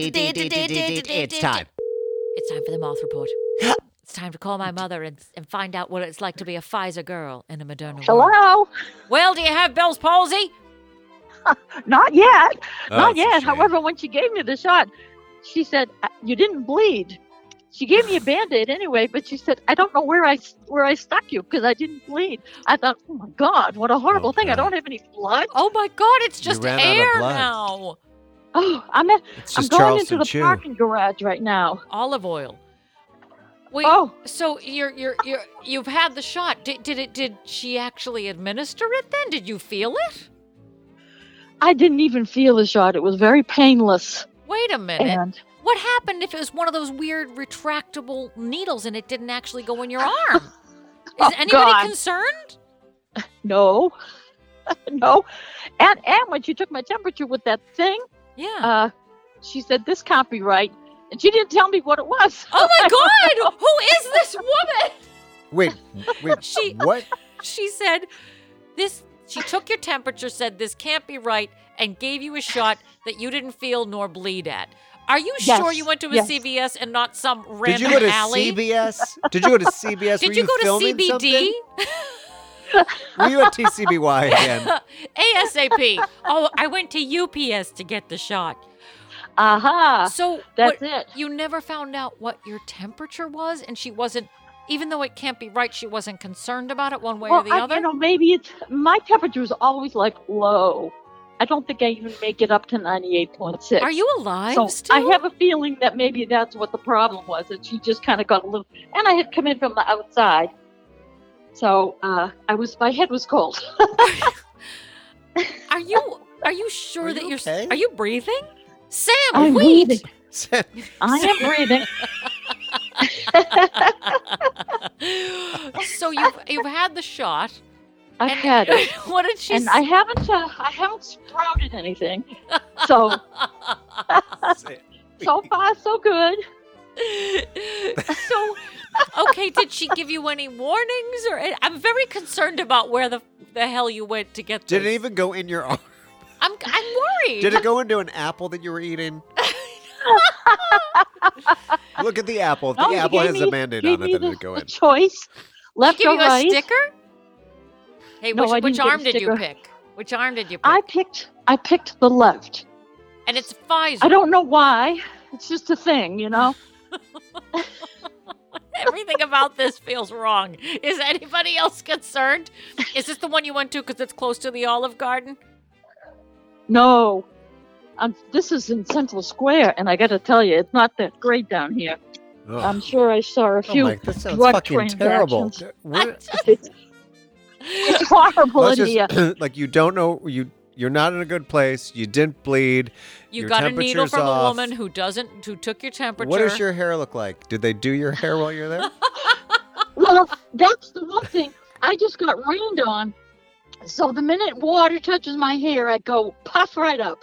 It's time. It's time for the moth report. It's time to call my mother and, and find out what it's like to be a Pfizer girl in a Moderna world. Hello? Well, do you have Bell's palsy? [LAUGHS] Not yet. Oh, Not yet. However, when she gave me the shot, she said, "Uh, "You didn't bleed." She gave me a [SIGHS] band-aid anyway, but she said, "I don't know where I, where I stuck you because I didn't bleed." I thought, "Oh my God, what a horrible Oh, thing! I don't have any blood." Oh my God, it's You just ran out of air blood. now. Oh, I'm at, I'm going Charleston into the Chew. parking garage right now. Olive oil. Wait, Oh, so you're you're you're you've had the shot. Did did it did she actually administer it then? Did you feel it? I didn't even feel the shot. It was very painless. Wait a minute. And What happened if it was one of those weird retractable needles and it didn't actually go in your [LAUGHS] arm? Is Oh, anybody God. concerned? [LAUGHS] no, [LAUGHS] no, and and when she took my temperature with that thing, Yeah. uh, she said, "This can't be right," and she didn't tell me what it was. oh my God! Who is this woman? Wait, wait. She- what? She said, "This." She took your temperature, said this can't be right, and gave you a shot that you didn't feel nor bleed at. Are you Yes, sure you went to a yes. CVS and not some random alley? [LAUGHS] Did you go to alley? CBS? Did you go to CBS? Did you, you go to CBD? [LAUGHS] Were you at TCBY again? [LAUGHS] ASAP. Oh, I went to UPS to get the shot. Aha, So that's what- it. You never found out what your temperature was, and she wasn't. Even though it can't be right, she wasn't concerned about it one way well, or the other. Well, I, other. you know, maybe it's my temperature is always like low. I don't think I even make it up to ninety-eight point six. Are you alive So still? I have a feeling that maybe that's what the problem was, that she just kind of got a little. And I had come in from the outside, so uh, I was my head was cold. [LAUGHS] Are you? Are you sure Are that you you're? okay? Are you breathing? Sam, I'm wait. breathing. [LAUGHS] I am breathing. [LAUGHS] [LAUGHS] so you've you've had the shot. I've and had it, [LAUGHS] what did she? and s- I haven't. Uh, I haven't sprouted anything. So [LAUGHS] so far so good. so okay did she give you any warnings or i'm very concerned about where the the hell you went to get the Did it even go in your arm? i'm i'm worried Did it go into an apple that you were eating? Look at the apple. No, the she apple has me- a mandate on it, me then the, it'd go in. choice, left give or you right. a sticker Hey, No, which, which didn't get a arm did you pick? Which arm did you pick? I picked I picked the left. and it's Pfizer. I don't know why. It's just a thing, you know. [LAUGHS] [LAUGHS] Everything about this feels wrong. Is anybody else concerned? Is this the one you went to because it's close to the Olive Garden? No. Um, this is in Central Square, and I got to tell you, it's not that great down here. Oh, I'm sure I saw a oh few my, drug fucking terrible. transactions. [LAUGHS] What- It's, it's horrible let's in here. [CLEARS THROAT] like you don't know you you're not in a good place. You didn't bleed. You Your got a needle from off. a woman who doesn't, who took your temperature. What does your hair look like? Did they do your hair while you're there? [LAUGHS] Well, that's the one thing. I just got rained on. So the minute water touches my hair, I go puff right up.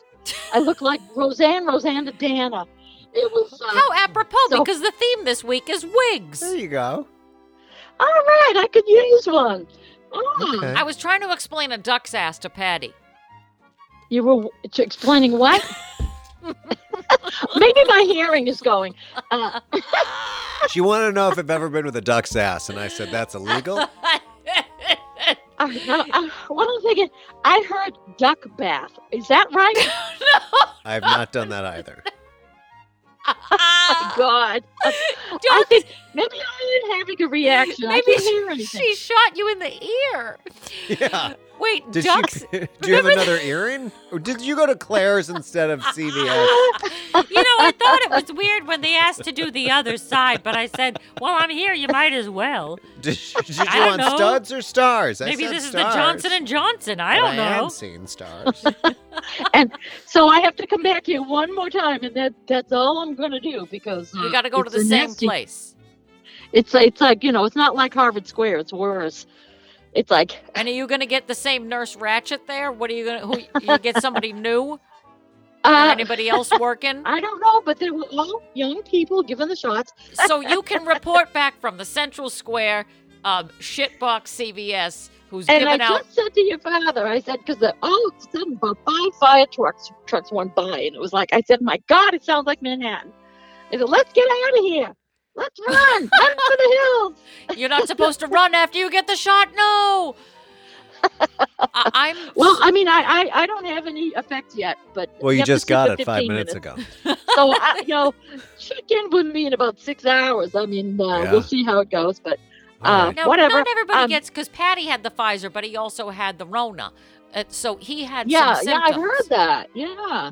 I look like Roseanne, Roseannadanna. It was. Uh, How apropos, So- because the theme this week is wigs. there you go. all right, I could use one. Ah, Okay. I was trying to explain a duck's ass to Patty. You were explaining what? [LAUGHS] Maybe my hearing is going. Uh, She wanted to know if I've ever been with a duck's ass, and I said that's illegal. [LAUGHS] what I'm thinking, I heard duck bath. Is that right? [LAUGHS] no, I have not done that either. Oh, [LAUGHS] God. I Don't- think maybe I am having a reaction. I Maybe can't she, hear she shot you in the ear. [LAUGHS] Yeah. Wait, Did ducks. [LAUGHS] you? Do you have another earring? Or did you go to Claire's instead of [LAUGHS] CVS? You know, I thought it was weird when they asked to do the other side, but I said, "Well, I'm here. You might as well." [LAUGHS] Did, did you I don't want know. studs or stars? I Maybe said this is stars, the Johnson and Johnson. I don't I know. am seeing stars. And so I have to come back here one more time, and that that's all I'm going to do because We got to go to the a same nasty- place. It's it's like you know, it's not like Harvard Square. It's worse. It's like And are you going to get the same Nurse Ratched there? What are you going to? Who you get somebody [LAUGHS] new? Uh, anybody else working? [LAUGHS] I don't know, but they were all young people given the shots. [LAUGHS] so you can report back from the Central Square um, shitbox CVS who's And I giving out. just said to your father, I said, because all of a sudden about five fire trucks trucks went by, and it was like, I said, my God, it sounds like Manhattan. I said, let's get out of here. Let's run, run for the hills. [LAUGHS] You're not supposed to run after you get the shot. No. I, I'm [LAUGHS] Well, I mean, I, I I don't have any effects yet, but well, you just got it five minutes minutes. ago. [LAUGHS] So I, you know, check in with me in about six hours. I mean, uh, Yeah. we'll see how it goes, but. All Uh, right. no, whatever, not everybody um, gets because Patty had the Pfizer, but he also had the Rona. Uh, so he had Yeah, some yeah, I've heard that. Yeah.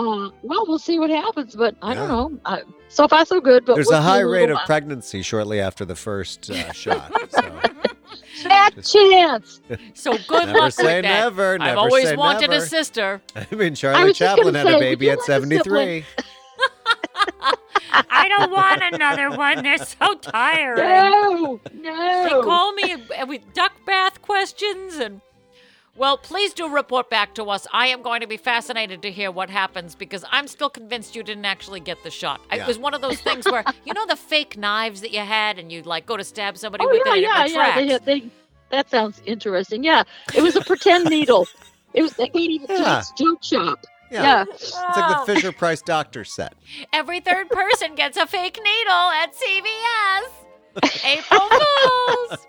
Uh, well, we'll see what happens, but I Yeah. don't know. Uh, so far, so good. But There's we'll a high in rate of while. pregnancy shortly after the first uh, [LAUGHS] shot. So [LAUGHS] Fat Just- chance. So good never luck say with that. never. Never I've always say wanted never. a sister. [LAUGHS] I mean, I Charlie was just Chaplin had a say, would baby at like 73. I don't want another one. They're so tiring. No, no. They call me with duck bath questions and. Well, please do report back to us. I am going to be fascinated to hear what happens because I'm still convinced you didn't actually get the shot. It was one of those things where [LAUGHS] you know the fake knives that you had and you'd like go to stab somebody oh with yeah, it and yeah, it yeah. retracts. They, they, that sounds interesting. Yeah, it was a pretend [LAUGHS] needle. It was like gave Yeah. joke shop. Yeah. Yeah. It's like the Fisher Price doctor set. Every third person gets a fake needle at CVS. April Fools.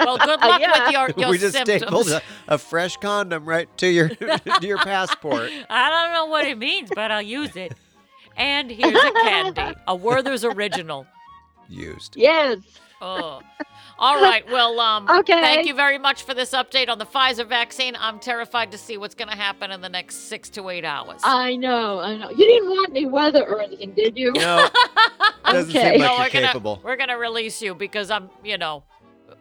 well, good uh, luck Yeah. with your, [LAUGHS] your we just symptoms. stapled a, a fresh condom right to your [LAUGHS] to your passport. I don't know what it means, but I'll use it. And here's a candy, a Werther's original. Used. Yes. Oh. All [LAUGHS] right. Well, um, Okay. thank you very much for this update on the Pfizer vaccine. I'm terrified to see what's going to happen in the next six to eight hours. I know. I know. You didn't want any weather or anything, did you? No, [LAUGHS] doesn't Okay. seem no, like we're you're gonna capable. we're gonna release you because I'm, you know,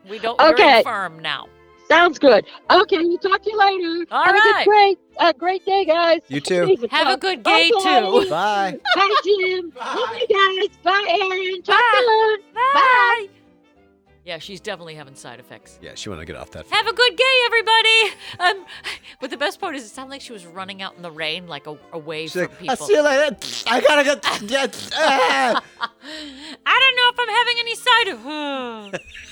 we don't. Okay. You're infirm now. Sounds good. Okay, we'll talk to you later. All Have a right. good, great, uh, great day, guys. You too. Leave it, Have a good day, Okay. too. Bye. Bye, Jim. [LAUGHS] Love you guys. Bye, Aaron. Talk Bye. soon. Bye. Yeah, she's definitely having side effects. Yeah, she want to get off that. Have a good day, everybody. Um, but the best part is, it sounded like she was running out in the rain, like a, away She's from like, people. I'll see you later. I gotta get. get ah." [LAUGHS] I don't know if I'm having any side effects. [SIGHS]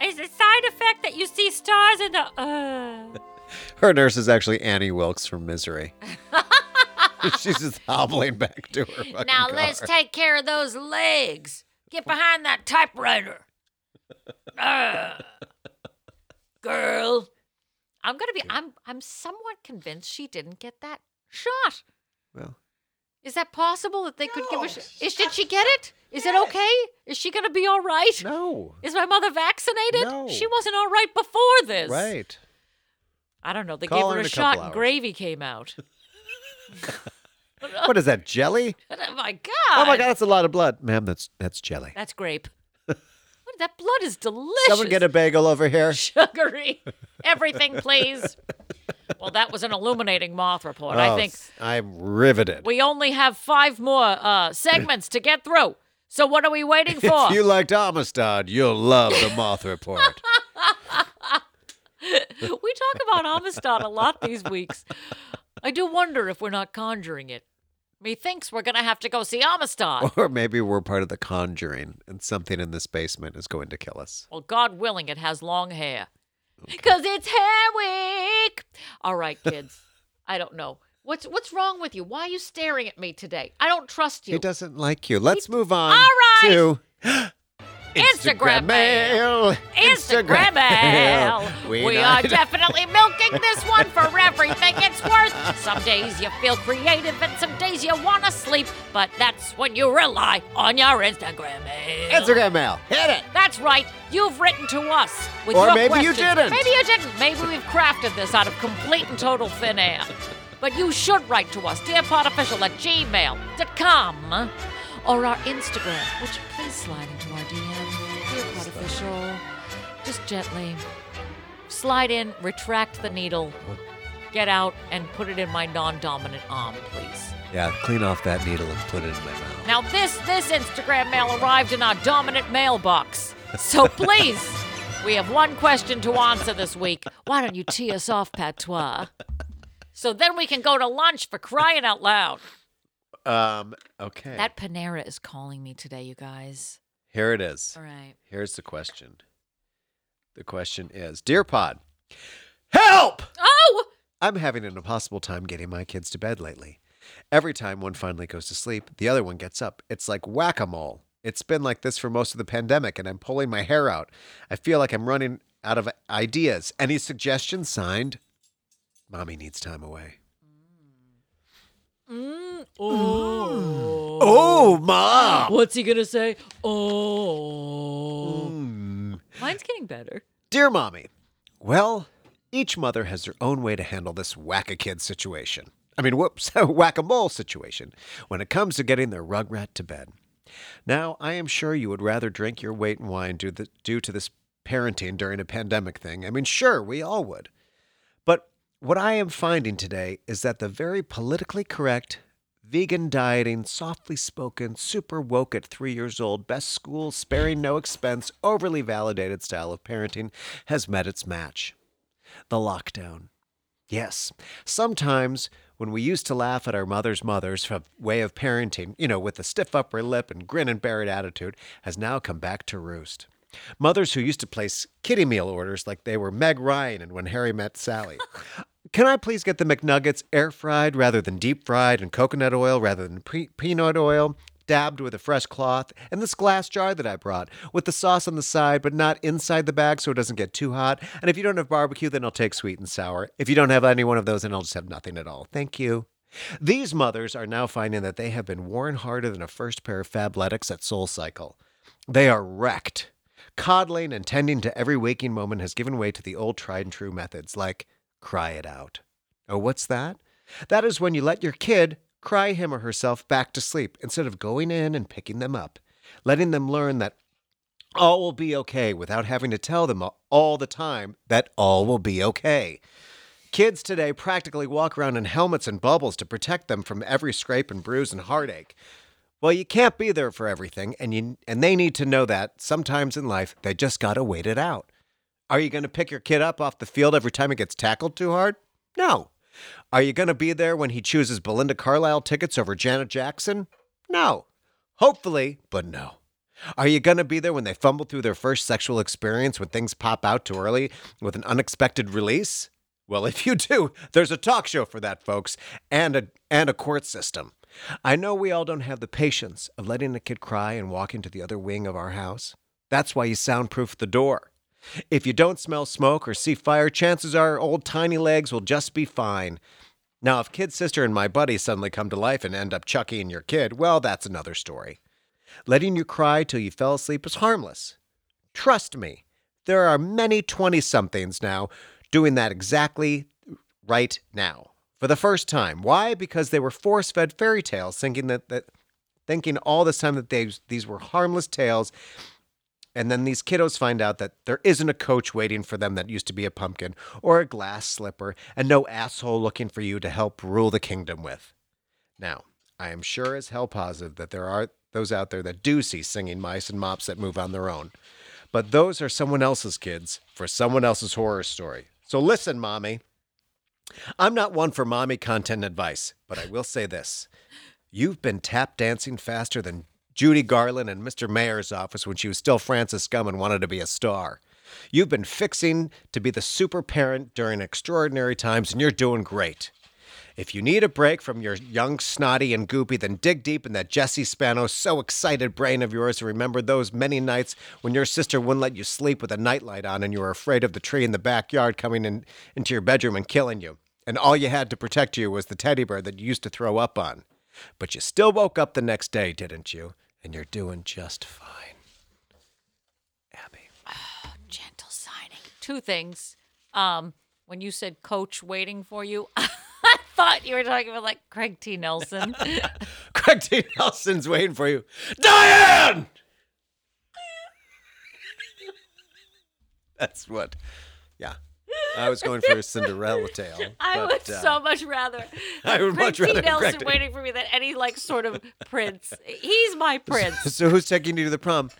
Is it side effect that you see stars in the? Uh. [LAUGHS] Her nurse is actually Annie Wilkes from Misery. [LAUGHS] She's just hobbling back to her Now car. let's take care of those legs. Get behind that typewriter. Ugh. girl. I'm gonna be. I'm. I'm somewhat convinced she didn't get that shot. Well, Is that possible that they could give a shot? Is did she get it? Is it okay? Is she gonna be all right? no. Is my mother vaccinated? No. She wasn't all right before this. Right. I don't know. They Call gave her her in a a shot and hours. gravy came out. [LAUGHS] [LAUGHS] What is that, jelly? oh my god. Oh my God, that's a lot of blood. Ma'am, that's that's jelly. That's grape. [LAUGHS] what, that blood is delicious. Someone get a bagel over here. [LAUGHS] sugary. Everything, please. Well, that was an illuminating moth report. I Oh, think I'm riveted. we only have five more uh, segments to get through. So what are we waiting for? If you liked Amistad, you'll love the Moth Report. we talk about Amistad a lot these weeks. I do wonder if we're not conjuring it. Methinks we're gonna have to go see Amistad. [LAUGHS] or maybe we're part of the conjuring and something in this basement is going to kill us. Well, God willing, it has long hair. Because it's hair week. All right, kids. I don't know. What's what's wrong with you? Why are you staring at me today? I don't trust you. He doesn't like you. Let's move on All right. to [GASPS] [GASPS] [GASPS] Instagram mail. Instagram mail. We We, are definitely milking this one for everything it's worth. Some days you feel creative and some days you want to sleep, but that's when you rely on your Instagram mail. Instagram mail. Hit it. That's right. You've written to us with Or your maybe you didn't. Maybe you didn't. Maybe we've crafted this out of complete and total thin air. But you should write to us, dearpodofficial at gmail.com or our Instagram, which please slide into our. Dear Podofficial, just gently slide in, retract the needle, get out, and put it in my non-dominant arm, please. Yeah, clean off that needle and put it in my mouth. Now this this Instagram mail arrived in our dominant mailbox. So [LAUGHS] please, we have one question to answer this week. Why don't you tee us off, Patois? So then we can go to lunch for crying out loud. Um, okay. That Panera is calling me today, you guys. Here it is. All right. Here's the question. The question is Dear Pod, help! Oh! I'm having an impossible time getting my kids to bed lately. Every time one finally goes to sleep, the other one gets up. It's like whack a mole. It's been like this for most of the pandemic, and I'm pulling my hair out. I feel like I'm running out of ideas. Any suggestions? Signed, Mommy needs time away. Mm, oh. Oh, Mom! What's he gonna say? Oh. Mm. Mine's getting better. Dear Mommy, well, each mother has their own way to handle this whack a kid situation. I mean, whoops, [LAUGHS] whack a mole situation when it comes to getting their rugrat to bed. Now, I am sure you would rather drink your weight in wine due, the, due to this parenting during a pandemic thing. I mean, sure, we all would. But what I am finding today is that the very politically correct, vegan dieting, softly spoken, super woke at three years old, best school, sparing no expense, overly validated style of parenting has met its match. The lockdown. Yes, sometimes when we used to laugh at our mother's mother's way of parenting, you know, with the stiff upper lip and grin and bear it attitude, has now come back to roost. Mothers who used to place kitty meal orders like they were Meg Ryan and When Harry Met Sally. Can I please get the McNuggets air fried rather than deep fried and coconut oil rather than pre- peanut oil? Dabbed with a fresh cloth, and this glass jar that I brought, with the sauce on the side but not inside the bag so it doesn't get too hot. And if you don't have barbecue, then I'll take sweet and sour. If you don't have any one of those, then I'll just have nothing at all. Thank you. These mothers are now finding that they have been worn harder than a first pair of Fabletics at Soul Cycle. They are wrecked. Coddling and tending to every waking moment has given way to the old tried and true methods like cry it out. Oh, what's that? That is when you let your kid cry him or herself back to sleep instead of going in and picking them up, letting them learn that all will be okay without having to tell them all the time that all will be okay. Kids today practically walk around in helmets and bubbles to protect them from every scrape and bruise and heartache. Well, you can't be there for everything, and you and they need to know that sometimes in life they just gotta wait it out. Are you gonna pick your kid up off the field every time it gets tackled too hard? No. Are you gonna be there when he chooses Belinda Carlisle tickets over Janet Jackson? No. Hopefully, but no. Are you gonna be there when they fumble through their first sexual experience when things pop out too early with an unexpected release? Well, if you do, there's a talk show for that, folks, and a and a court system. I know we all don't have the patience of letting a kid cry and walk into the other wing of our house. That's why you soundproof the door. If you don't smell smoke or see fire, chances are old tiny legs will just be fine. Now, if kid sister and my buddy suddenly come to life and end up chucking your kid, well, that's another story. Letting you cry till you fell asleep is harmless. Trust me, there are many 20 somethings now doing that exactly right now. For the first time. Why? Because they were force fed fairy tales, thinking that, that thinking all this time that they, these were harmless tales. And then these kiddos find out that there isn't a coach waiting for them that used to be a pumpkin or a glass slipper and no asshole looking for you to help rule the kingdom with. Now, I am sure as hell positive that there are those out there that do see singing mice and mops that move on their own. But those are someone else's kids for someone else's horror story. So listen, mommy. I'm not one for mommy content advice, but I will say this. You've been tap dancing faster than Judy Garland in Mr. Mayer's office when she was still Frances Gumm and wanted to be a star. You've been fixing to be the super parent during extraordinary times, and you're doing great. If you need a break from your young snotty and goopy, then dig deep in that Jesse Spano so excited brain of yours and remember those many nights when your sister wouldn't let you sleep with a nightlight on and you were afraid of the tree in the backyard coming in, into your bedroom and killing you. And all you had to protect you was the teddy bear that you used to throw up on. But you still woke up the next day, didn't you? And you're doing just fine. Abby. Gentle signing. Two things. Um, when you said coach waiting for you, [LAUGHS] I thought you were talking about like Craig T. Nelson. [LAUGHS] Craig T. Nelson's waiting for you. Diane! [LAUGHS] That's what. Yeah. I was going for a Cinderella tale. I but, would uh, so much rather. [LAUGHS] I would much rather Nelson waiting for me than any like sort of prince. He's my prince. So who's taking you to the prom?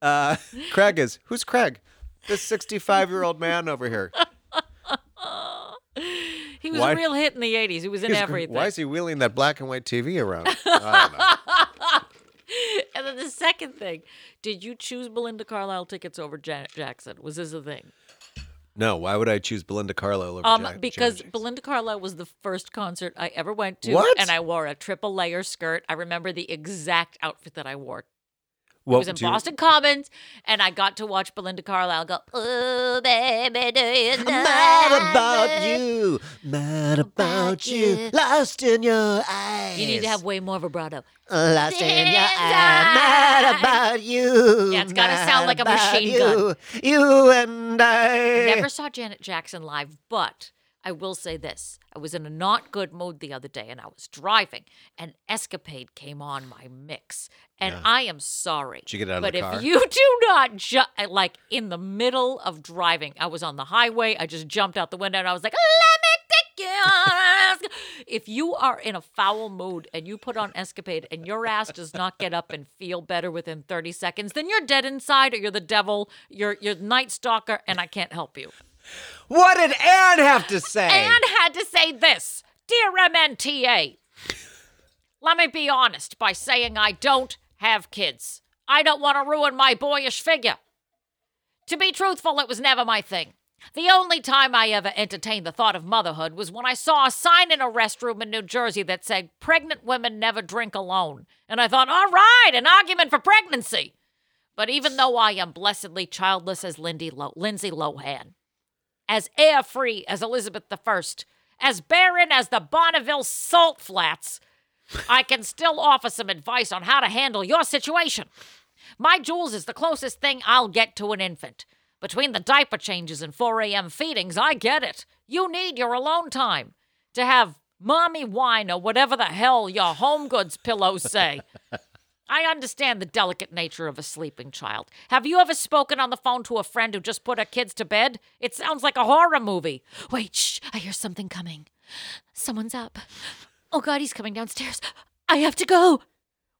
Uh, Craig is. Who's Craig? This 65 year old man over here. He was Why- a real hit in the '80s. He was in He's- everything. Why is he wheeling that black and white TV around? I don't know. [LAUGHS] And then the second thing, did you choose Belinda Carlisle tickets over Janet Jackson? Was this a thing? No, why would I choose Belinda Carlisle over Um, Jack- because Jackson? Belinda Carlisle was the first concert I ever went to, What? and I wore a triple layer skirt. I remember the exact outfit that I wore. What it was in you- Boston Commons, and I got to watch Belinda Carlisle go, "Oh baby, do you [LAUGHS] know I'm Mad about you, mad about you, you. lost in your eyes. You need to have way more vibrato. lost in your eyes, mad about you. Yeah, it's gotta sound like a machine you, gun. You and I. Never saw Janet Jackson live, but I will say this. I was in a not good mood the other day and I was driving and Escapade came on my mix. And I am sorry. Did you get out of but the if car? you [LAUGHS] do not ju- uh, like in the middle of driving, I was on the highway, I just jumped out the window and I was like, "Let me take you [LAUGHS] If you are in a foul mood and you put on Escapade and your ass does not get up and feel better within 30 seconds, then you're dead inside or you're the devil, you're you're night stalker and I can't help you. What did Anne have to say? Anne had to say this Dear MNTA, let me be honest by saying I don't have kids. I don't want to ruin my boyish figure. To be truthful, it was never my thing. The only time I ever entertained the thought of motherhood was when I saw a sign in a restroom in New Jersey that said, Pregnant women never drink alone. And I thought, all right, an argument for pregnancy. But even though I am blessedly childless as Lindy Lo- Lindsay Lohan, as heir free as Elizabeth I, as barren as the Bonneville salt flats, I can still offer some advice on how to handle your situation. My Jules is the closest thing I'll get to an infant. Between the diaper changes and 4 a.m. feedings, I get it. You need your alone time to have mommy wine or whatever the hell your home goods pillows say. [LAUGHS] I understand the delicate nature of a sleeping child. Have you ever spoken on the phone to a friend who just put her kids to bed? It sounds like a horror movie. Wait, shh, I hear something coming. Someone's up. Oh God, he's coming downstairs. I have to go.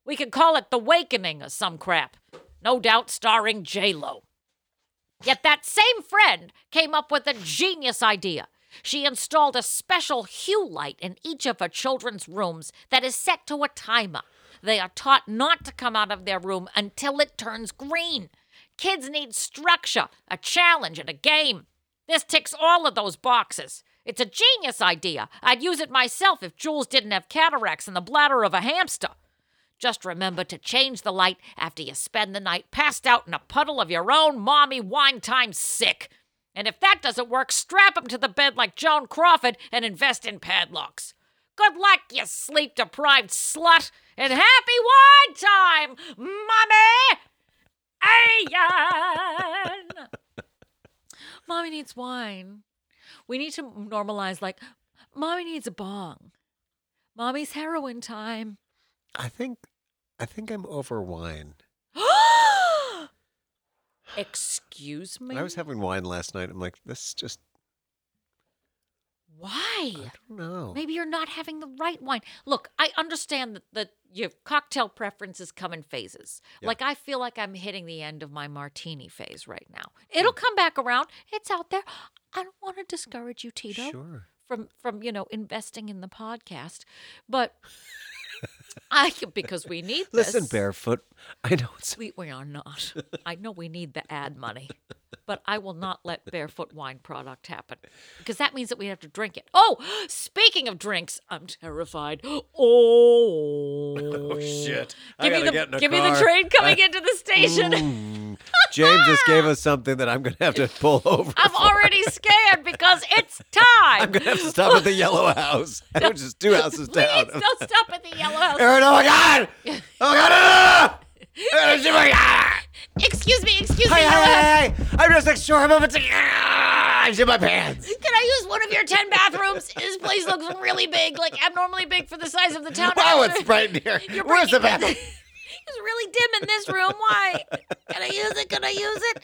We could call it The Wakening or some crap. No doubt starring J-Lo. Yet that same friend came up with a genius idea. She installed a special hue light in each of her children's rooms that is set to a timer. They are taught not to come out of their room until it turns green. Kids need structure, a challenge, and a game. This ticks all of those boxes. It's a genius idea. I'd use it myself if Jules didn't have cataracts in the bladder of a hamster. Just remember to change the light after you spend the night passed out in a puddle of your own mommy wine time sick. And if that doesn't work, strap him to the bed like Joan Crawford and invest in padlocks. Good luck, you sleep deprived slut, and happy wine time, mommy! Ayan! [LAUGHS] Mommy needs wine. We need to normalize, like, mommy needs a bong. Mommy's heroin time. I think, I think I'm over wine. [GASPS] Excuse me? I was having wine last night. I'm like, this is just, Why? I don't know. Maybe you're not having the right wine. Look, I understand that, that your cocktail preferences come in phases. Yeah. Like I feel like I'm hitting the end of my martini phase right now. Hmm. It'll come back around. It's out there. I don't want to discourage you, Tito, Sure. from from you know investing in the podcast, but [LAUGHS] I because we need [LAUGHS] Listen, barefoot. I know it's. We, we are not. I know we need the ad money, [LAUGHS] but I will not let [LAUGHS] barefoot wine product happen because that means that we have to drink it. Oh, [GASPS] speaking of drinks, I'm terrified. Oh, [GASPS] [LAUGHS] Oh shit! Give me the get in a give me the train coming I- into the station. [LAUGHS] Mm. James just gave us something that I'm gonna have to pull over. I'm for. already scared because it's time. I'm gonna have to stop at the yellow house, which is two houses Please down. don't stop at the yellow house. Aaron, oh my god! Oh my god! No, no, no! Aaron, oh my god! Excuse me, excuse me. Hey, yellow house. hey, hey, hey! I'm just like sure I'm moving to. Ah, It's in my pants. Can I use one of your 10 bathrooms? This place looks really big, like abnormally big for the size of the town. Wow, it's bright in here. [LAUGHS] You're Where's the bathroom? [LAUGHS] It's really dim in this room. Why? Can I use it? Can I use it?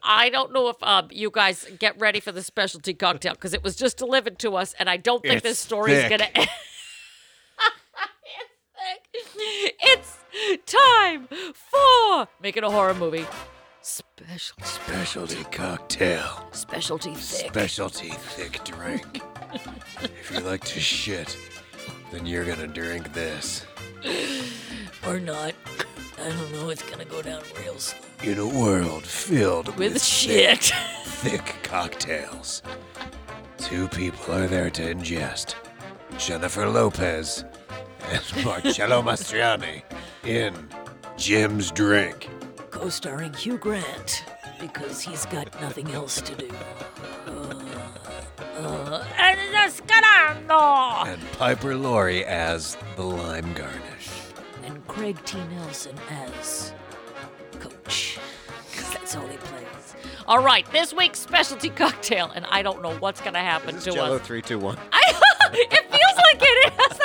I don't know if um, you guys get ready for the specialty cocktail because it was just delivered to us, and I don't think this It's story is thick. gonna end. It's. It's time for making a horror movie. Special, Specialty cocktail. specialty thick. Specialty thick drink. if you like to shit, then you're gonna drink this. or not. I don't know. It's gonna go down real slow. In a world filled With with shit. thick cocktails. Two people are there to ingest Jennifer Lopez and Marcello Mastroianni in Jim's drink. co-starring Hugh Grant because he's got nothing else to do. Uh, uh, and And Piper Laurie as the lime garnish. And Craig T. Nelson as coach. Because that's all he plays. All right, this week's specialty cocktail, and I don't know what's going to happen to Jello us. three two one. I, [LAUGHS] it feels like it. It has that.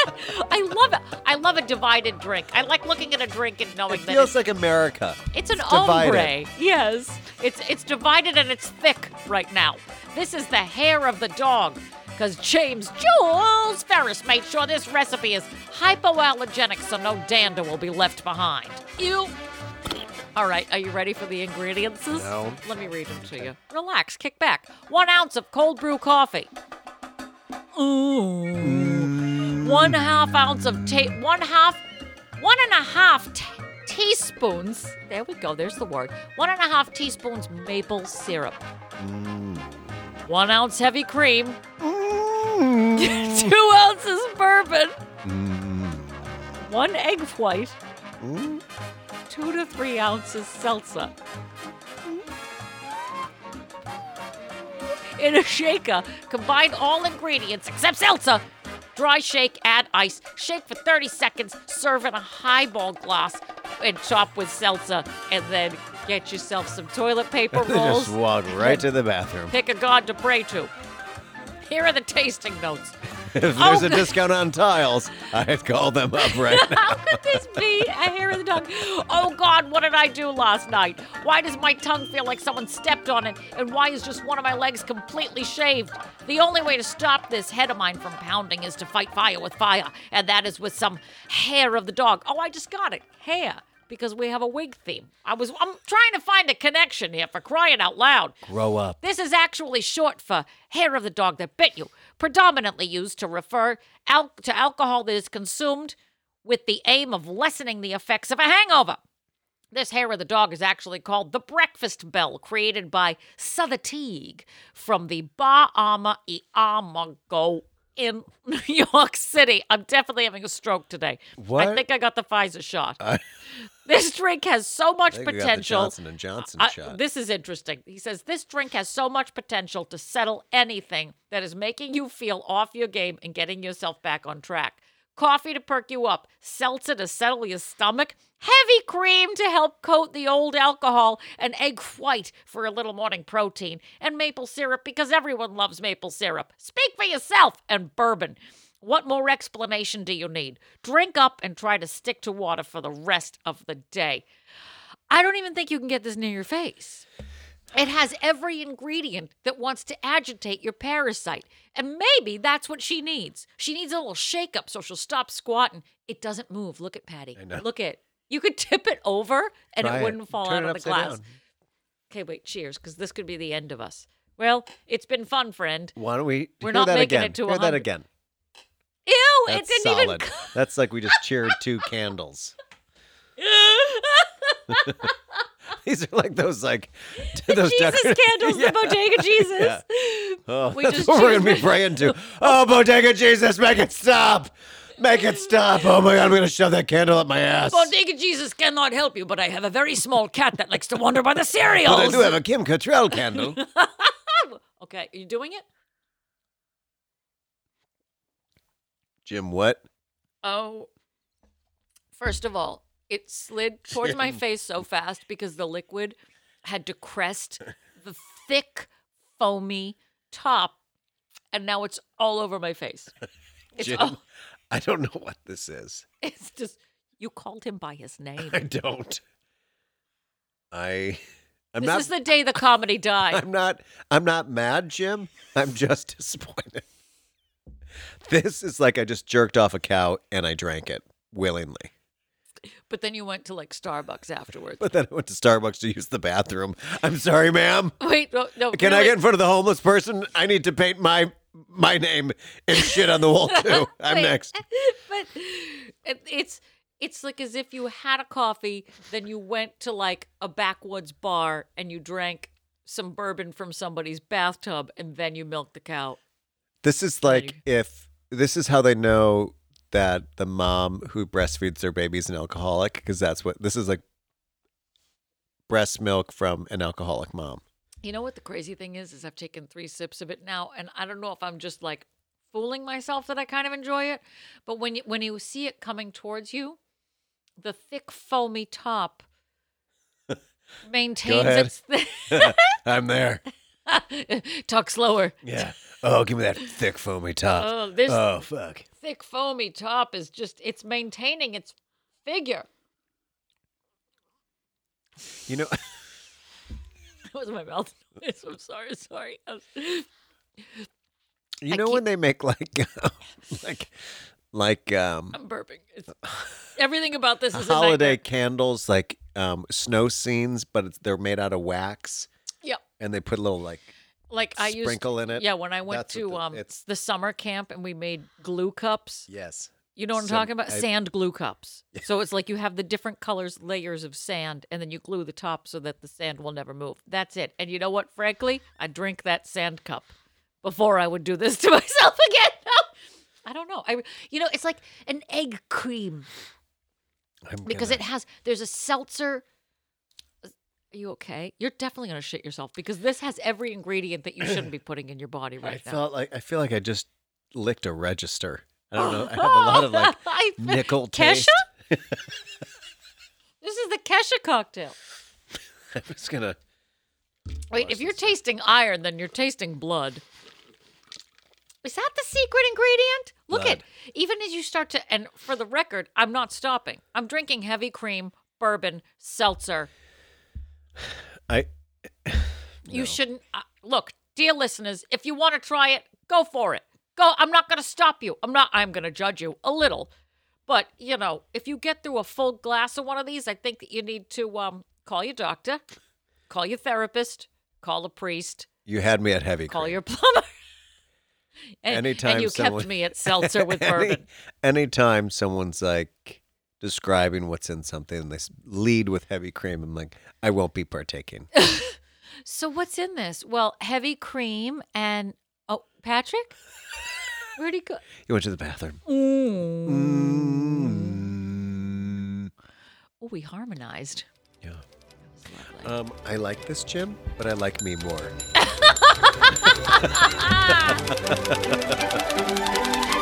I love it. I love a divided drink. I like looking at a drink and knowing that It that feels it's, like America. it's an it's ombre. Yes, it's it's divided and it's thick right now. This is the hair of the dog. Because James Jules Ferris made sure this recipe is hypoallergenic so no dander will be left behind. You. All right, are you ready for the ingredients? No. Let me read them to you. Relax, kick back. One ounce of cold brew coffee. Ooh. Mm. One half ounce of ta- one half, one and a half t- teaspoons. There we go. There's the word. One and a half teaspoons maple syrup. Mm. One ounce heavy cream. Mm. [LAUGHS] Two ounces bourbon. Mm. One egg white. Two to three ounces salsa. In a shaker, combine all ingredients except salsa. Dry shake, add ice, shake for 30 seconds, serve in a highball glass, and top with salsa. And then get yourself some toilet paper [LAUGHS] rolls. Just walk right to the bathroom. Pick a god to pray to. Here are the tasting notes. If oh, there's Oh, a discount on tiles, I'd call them up right [LAUGHS] now. How could this be a hair of the dog? Oh God, what did I do last night? Why does my tongue feel like someone stepped on it? And why is just one of my legs completely shaved? The only way to stop this head of mine from pounding is to fight fire with fire, and that is with some hair of the dog. Oh, I just got it. Hair. Because we have a wig theme. I was I'm trying to find a connection here for crying out loud. Grow up. This is actually short for hair of the dog that bit you, predominantly used to refer al- to alcohol that is consumed with the aim of lessening the effects of a hangover. This hair of the dog is actually called the breakfast bell, created by Sother Teague from the Ba Amor y Amargo in [LAUGHS] New York City. I'm definitely having a stroke today. I think I got the Pfizer shot. [LAUGHS] this drink has so much I think we got the potential. Johnson and Johnson I- shot. This is interesting. He says this drink has so much potential to settle anything that is making you feel off your game and getting yourself back on track. Coffee to perk you up, seltzer to settle your stomach, heavy cream to help coat the old alcohol, and egg white for a little morning protein, and maple syrup because everyone loves maple syrup. Speak for yourself, and bourbon. What more explanation do you need? Drink up and try to stick to water for the rest of the day. I don't even think you can get this near your face. It has every ingredient that wants to agitate your parasite. And maybe that's what she needs. She needs a little shake up so she'll stop squatting. It doesn't move. Look at Patty. I know. Look at you could tip it over and Try it wouldn't fall Turn out of the glass. down. Okay, wait, cheers, because this could be the end of us. Well, it's been fun, friend. Why don't we We're hear not that making again? it to hear that again. Ew, That's it didn't solid. That's like we just cheered two candles. [LAUGHS] even. [LAUGHS] These are like those like [LAUGHS] [LAUGHS] those Jesus decorative- candles, Yeah. the bodega Jesus. Yeah. Oh, We that's just what we're gonna be praying to. Oh, bodega Jesus, make it stop! Make it stop! Oh my God, I'm gonna shove that candle up my ass. Bodega Jesus cannot help you, but I have a very small cat that likes to wander by the cereals. But I do have a Kim Cattrall candle. Okay, are you doing it? Jim, what? Oh, first of all, it slid [LAUGHS] towards my face so fast because the liquid had to crest the thick, foamy top, and now it's all over my face. [LAUGHS] It's Jim, all, [LAUGHS] I don't know what this is. it's just you called him by his name. I don't. I. I'm not this not. is the day the comedy died. I'm not. I'm not mad, Jim. I'm just disappointed. This is like I just jerked off a cow and I drank it willingly. But then you went to like Starbucks afterwards. But then I went to Starbucks to use the bathroom. I'm sorry, ma'am. Wait, no, no Can I get in front of the homeless person? I need to paint my my name and shit on the wall [LAUGHS] too. I'm Wait, next. [LAUGHS] but it, it's it's like as if you had a coffee, then you went to like a backwoods bar and you drank some bourbon from somebody's bathtub, and then you milked the cow. This is like if this is how they know that the mom who breastfeeds their baby is an alcoholic because that's what this is like breast milk from an alcoholic mom. You know what the crazy thing is? Is I've taken three sips of it now, and I don't know if I'm just like fooling myself that I kind of enjoy it. But when you when you see it coming towards you, the thick foamy top [LAUGHS] maintains its. Th- [LAUGHS] I'm there. [LAUGHS] Talk slower. Yeah. Oh, give me that thick foamy top. Oh, this oh fuck. Thick foamy top is just it's maintaining its figure. You know, [LAUGHS] That was my mouth noise. [LAUGHS] I'm sorry, sorry. Was- you I know when they make like [LAUGHS] like like um I'm burping. It's, everything about this is holiday candles like um snow scenes, but it's, they're made out of wax Yep. and they put a little like Like I used sprinkle in it. Yeah, when I went That's to the- um it's- the summer camp and we made glue cups. yes. You know what I'm Some- talking about? I- Sand glue cups. So it's like you have the different colors, layers of sand, and then you glue the top so that the sand will never move. That's it. And you know what? Frankly, I drink that sand cup before I would do this [LAUGHS] to myself again. [LAUGHS] I don't know. I, you know, it's like an egg cream I'm because gonna- it has. There's a seltzer. Are you okay? You're definitely gonna shit yourself because this has every ingredient that you shouldn't be putting in your body right I now. felt like I feel like I just licked a register. I don't know. I have a [LAUGHS] lot of like [LAUGHS] I nickel Kesha? taste. [LAUGHS] This is the Kesha cocktail. I'm just gonna. Wait, if you're tasting iron, then you're tasting blood. Is that the secret ingredient? Look Blood. at even as you start to and for the record, I'm not stopping. I'm drinking heavy cream, bourbon, seltzer. I [SIGHS] You shouldn't uh, look, dear listeners. If you want to try it, go for it. Go. I'm not going to stop you. I'm not. I'm going to judge you a little, but you know, if you get through a full glass of one of these, I think that you need to um call your doctor, call your therapist, call a priest, you had me at heavy. call cream. your plumber. [LAUGHS] And, Anytime and you someone- kept me at seltzer with [LAUGHS] Any- bourbon. anytime someone's like describing what's in something and they lead with heavy cream, I'm like, I won't be partaking. [LAUGHS] So what's in this? Well, heavy cream and oh, Patrick. Where'd he go? He went to the bathroom. Mm. Oh, we harmonized. Yeah. That was lovely. Um, I like this Jim, but I like me more. [LAUGHS] [LAUGHS]